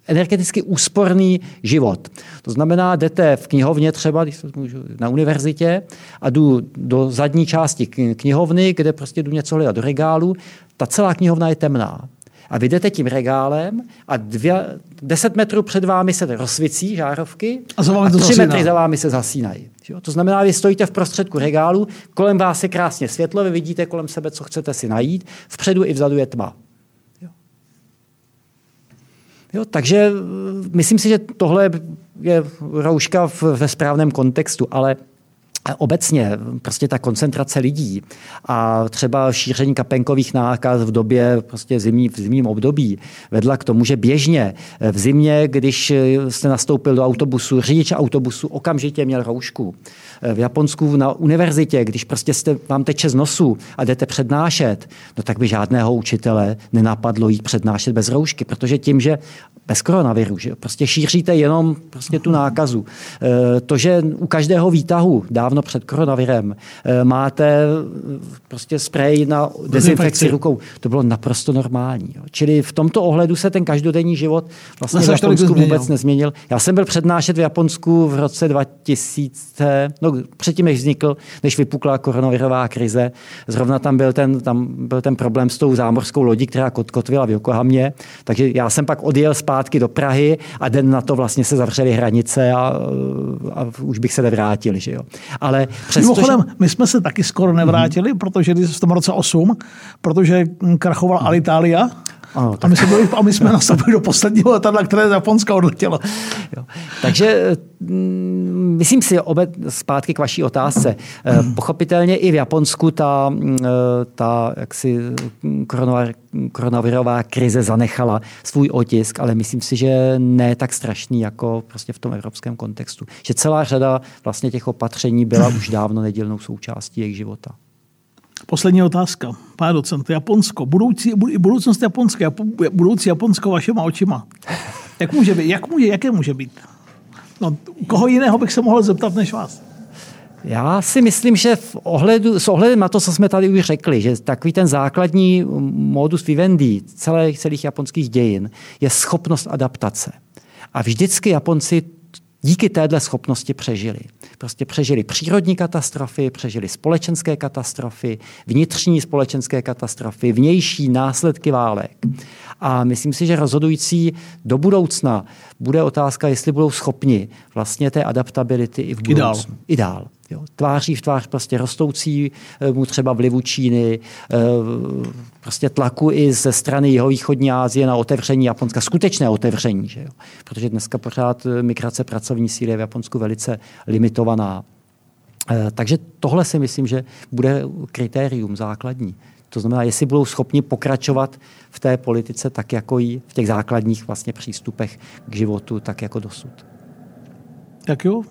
energeticky úsporný život. To znamená, jdete v knihovně třeba, když můžu, na univerzitě a jdu do zadní části knihovny, kde prostě jdu něco hledat do regálu, ta celá knihovna je temná. A vy jdete tím regálem a dvě, deset metrů před vámi se rozsvicí žárovky a, a tři metry za vámi se zasínají. To znamená, vy stojíte v prostředku regálu, kolem vás je krásně světlo, vy vidíte kolem sebe, co chcete si najít, vpředu i vzadu je tma. Jo. Jo, takže eh, myslím si, že tohle je rouška v, ve správném kontextu, ale obecně prostě ta koncentrace lidí a třeba šíření kapenkových nákaz v době prostě zimní, v zimním období vedla k tomu, že běžně v zimě, když jste nastoupil do autobusu, řidič autobusu okamžitě měl roušku. V Japonsku na univerzitě, když prostě jste, vám teče z nosu a jdete přednášet, no tak by žádného učitele nenapadlo jít přednášet bez roušky, protože tím, že bez koronaviru, že prostě šíříte jenom prostě tu nákazu. E, to, že u každého výtahu dávno před koronavirem e, máte e, prostě sprej na dezinfekci rukou, to bylo naprosto normální. Čili v tomto ohledu se ten každodenní život vlastně v Japonsku vůbec nezměnil. Já jsem byl přednášet v Japonsku v roce 2000, no předtím, než vznikl, než vypukla koronavirová krize. Zrovna tam byl ten, tam byl ten problém s tou zámořskou lodí, která kotvila v Yokohamě. Takže já jsem pak odjel zpátky do Prahy a den na to vlastně se zavřely hranice a, a už bych se nevrátil. Že jo. Ale přesto, Mimochodem, že... my jsme se taky skoro nevrátili, mm-hmm. protože v tom roce 8, protože krachoval. Alitalia, ano, tak... a, my jsme byli, a my jsme nastoupili do posledního letadla, které z Japonska odletělo. Jo. Takže mm, myslím si, obet, zpátky k vaší otázce. Eh, pochopitelně i v Japonsku ta, mm, eh, ta jaksi koronavirová krize zanechala svůj otisk, ale myslím si, že ne tak strašný jako prostě v tom evropském kontextu. Že celá řada vlastně těch opatření byla už dávno nedílnou součástí jejich života. Poslední otázka. Pane docent, Japonsko, budoucí, budoucnost Japonska, budoucí Japonsko vašima očima. (laughs) Jak může být? Jak může, jaké může být? No, koho jiného bych se mohl zeptat než vás? Já si myslím, že v ohledu, s ohledem na to, co jsme tady už řekli, že takový ten základní modus vivendi celých, celých japonských dějin je schopnost adaptace. A vždycky Japonci díky téhle schopnosti přežili. Prostě přežili přírodní katastrofy, přežili společenské katastrofy, vnitřní společenské katastrofy, vnější následky válek. A myslím si, že rozhodující do budoucna bude otázka, jestli budou schopni vlastně té adaptability i v budoucnu. I dál. Jo, tváří v tvář prostě rostoucí eh, mu třeba vlivu Číny, eh, prostě tlaku i ze strany jihovýchodní Asie na otevření Japonska, skutečné otevření. Že jo? Protože dneska pořád eh, migrace pracovní síly je v Japonsku velice limitovaná. Takže tohle si myslím, že bude kritérium základní. To znamená, jestli budou schopni pokračovat v té politice tak, jako jí v těch základních vlastně přístupech k životu, tak jako dosud. Tak jo,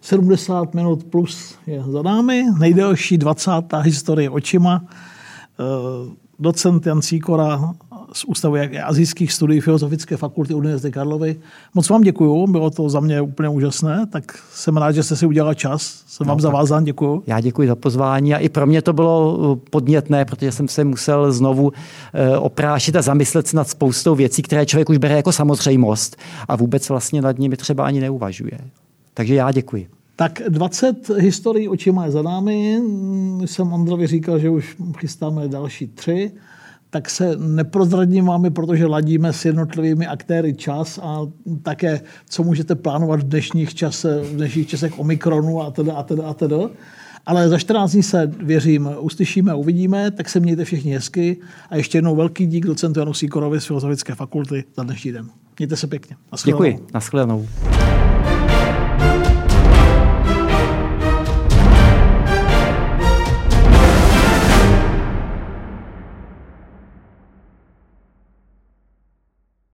70 minut plus je za námi. Nejdelší 20. historie očima. Eh, docent Jan Cíkora z Ústavu azijských studií Filozofické fakulty Univerzity Karlovy. Moc vám děkuju, bylo to za mě úplně úžasné, tak jsem rád, že jste si udělal čas. Jsem no, vám zavázán, děkuju. Já děkuji za pozvání a i pro mě to bylo eh, podnětné, protože jsem se musel znovu eh, oprášit a zamyslet se nad spoustou věcí, které člověk už bere jako samozřejmost a vůbec vlastně nad nimi třeba ani neuvažuje. Takže já děkuji. Tak 20 historií očima je za námi. Jsem Androvi říkal, že už chystáme další tři. Tak se neprozradím vámi, protože ladíme s jednotlivými aktéry čas a také, co můžete plánovat v dnešních, čase, v dnešních časech Omikronu a teda a teda a teda. Ale za 14 dní se, věřím, uslyšíme a uvidíme, tak se mějte všichni hezky. A ještě jednou velký dík docentu Janu Sýkorovi z Filozofické fakulty za dnešní den. Mějte se pěkně. Naschledanou. Děkuji. Naschledanou.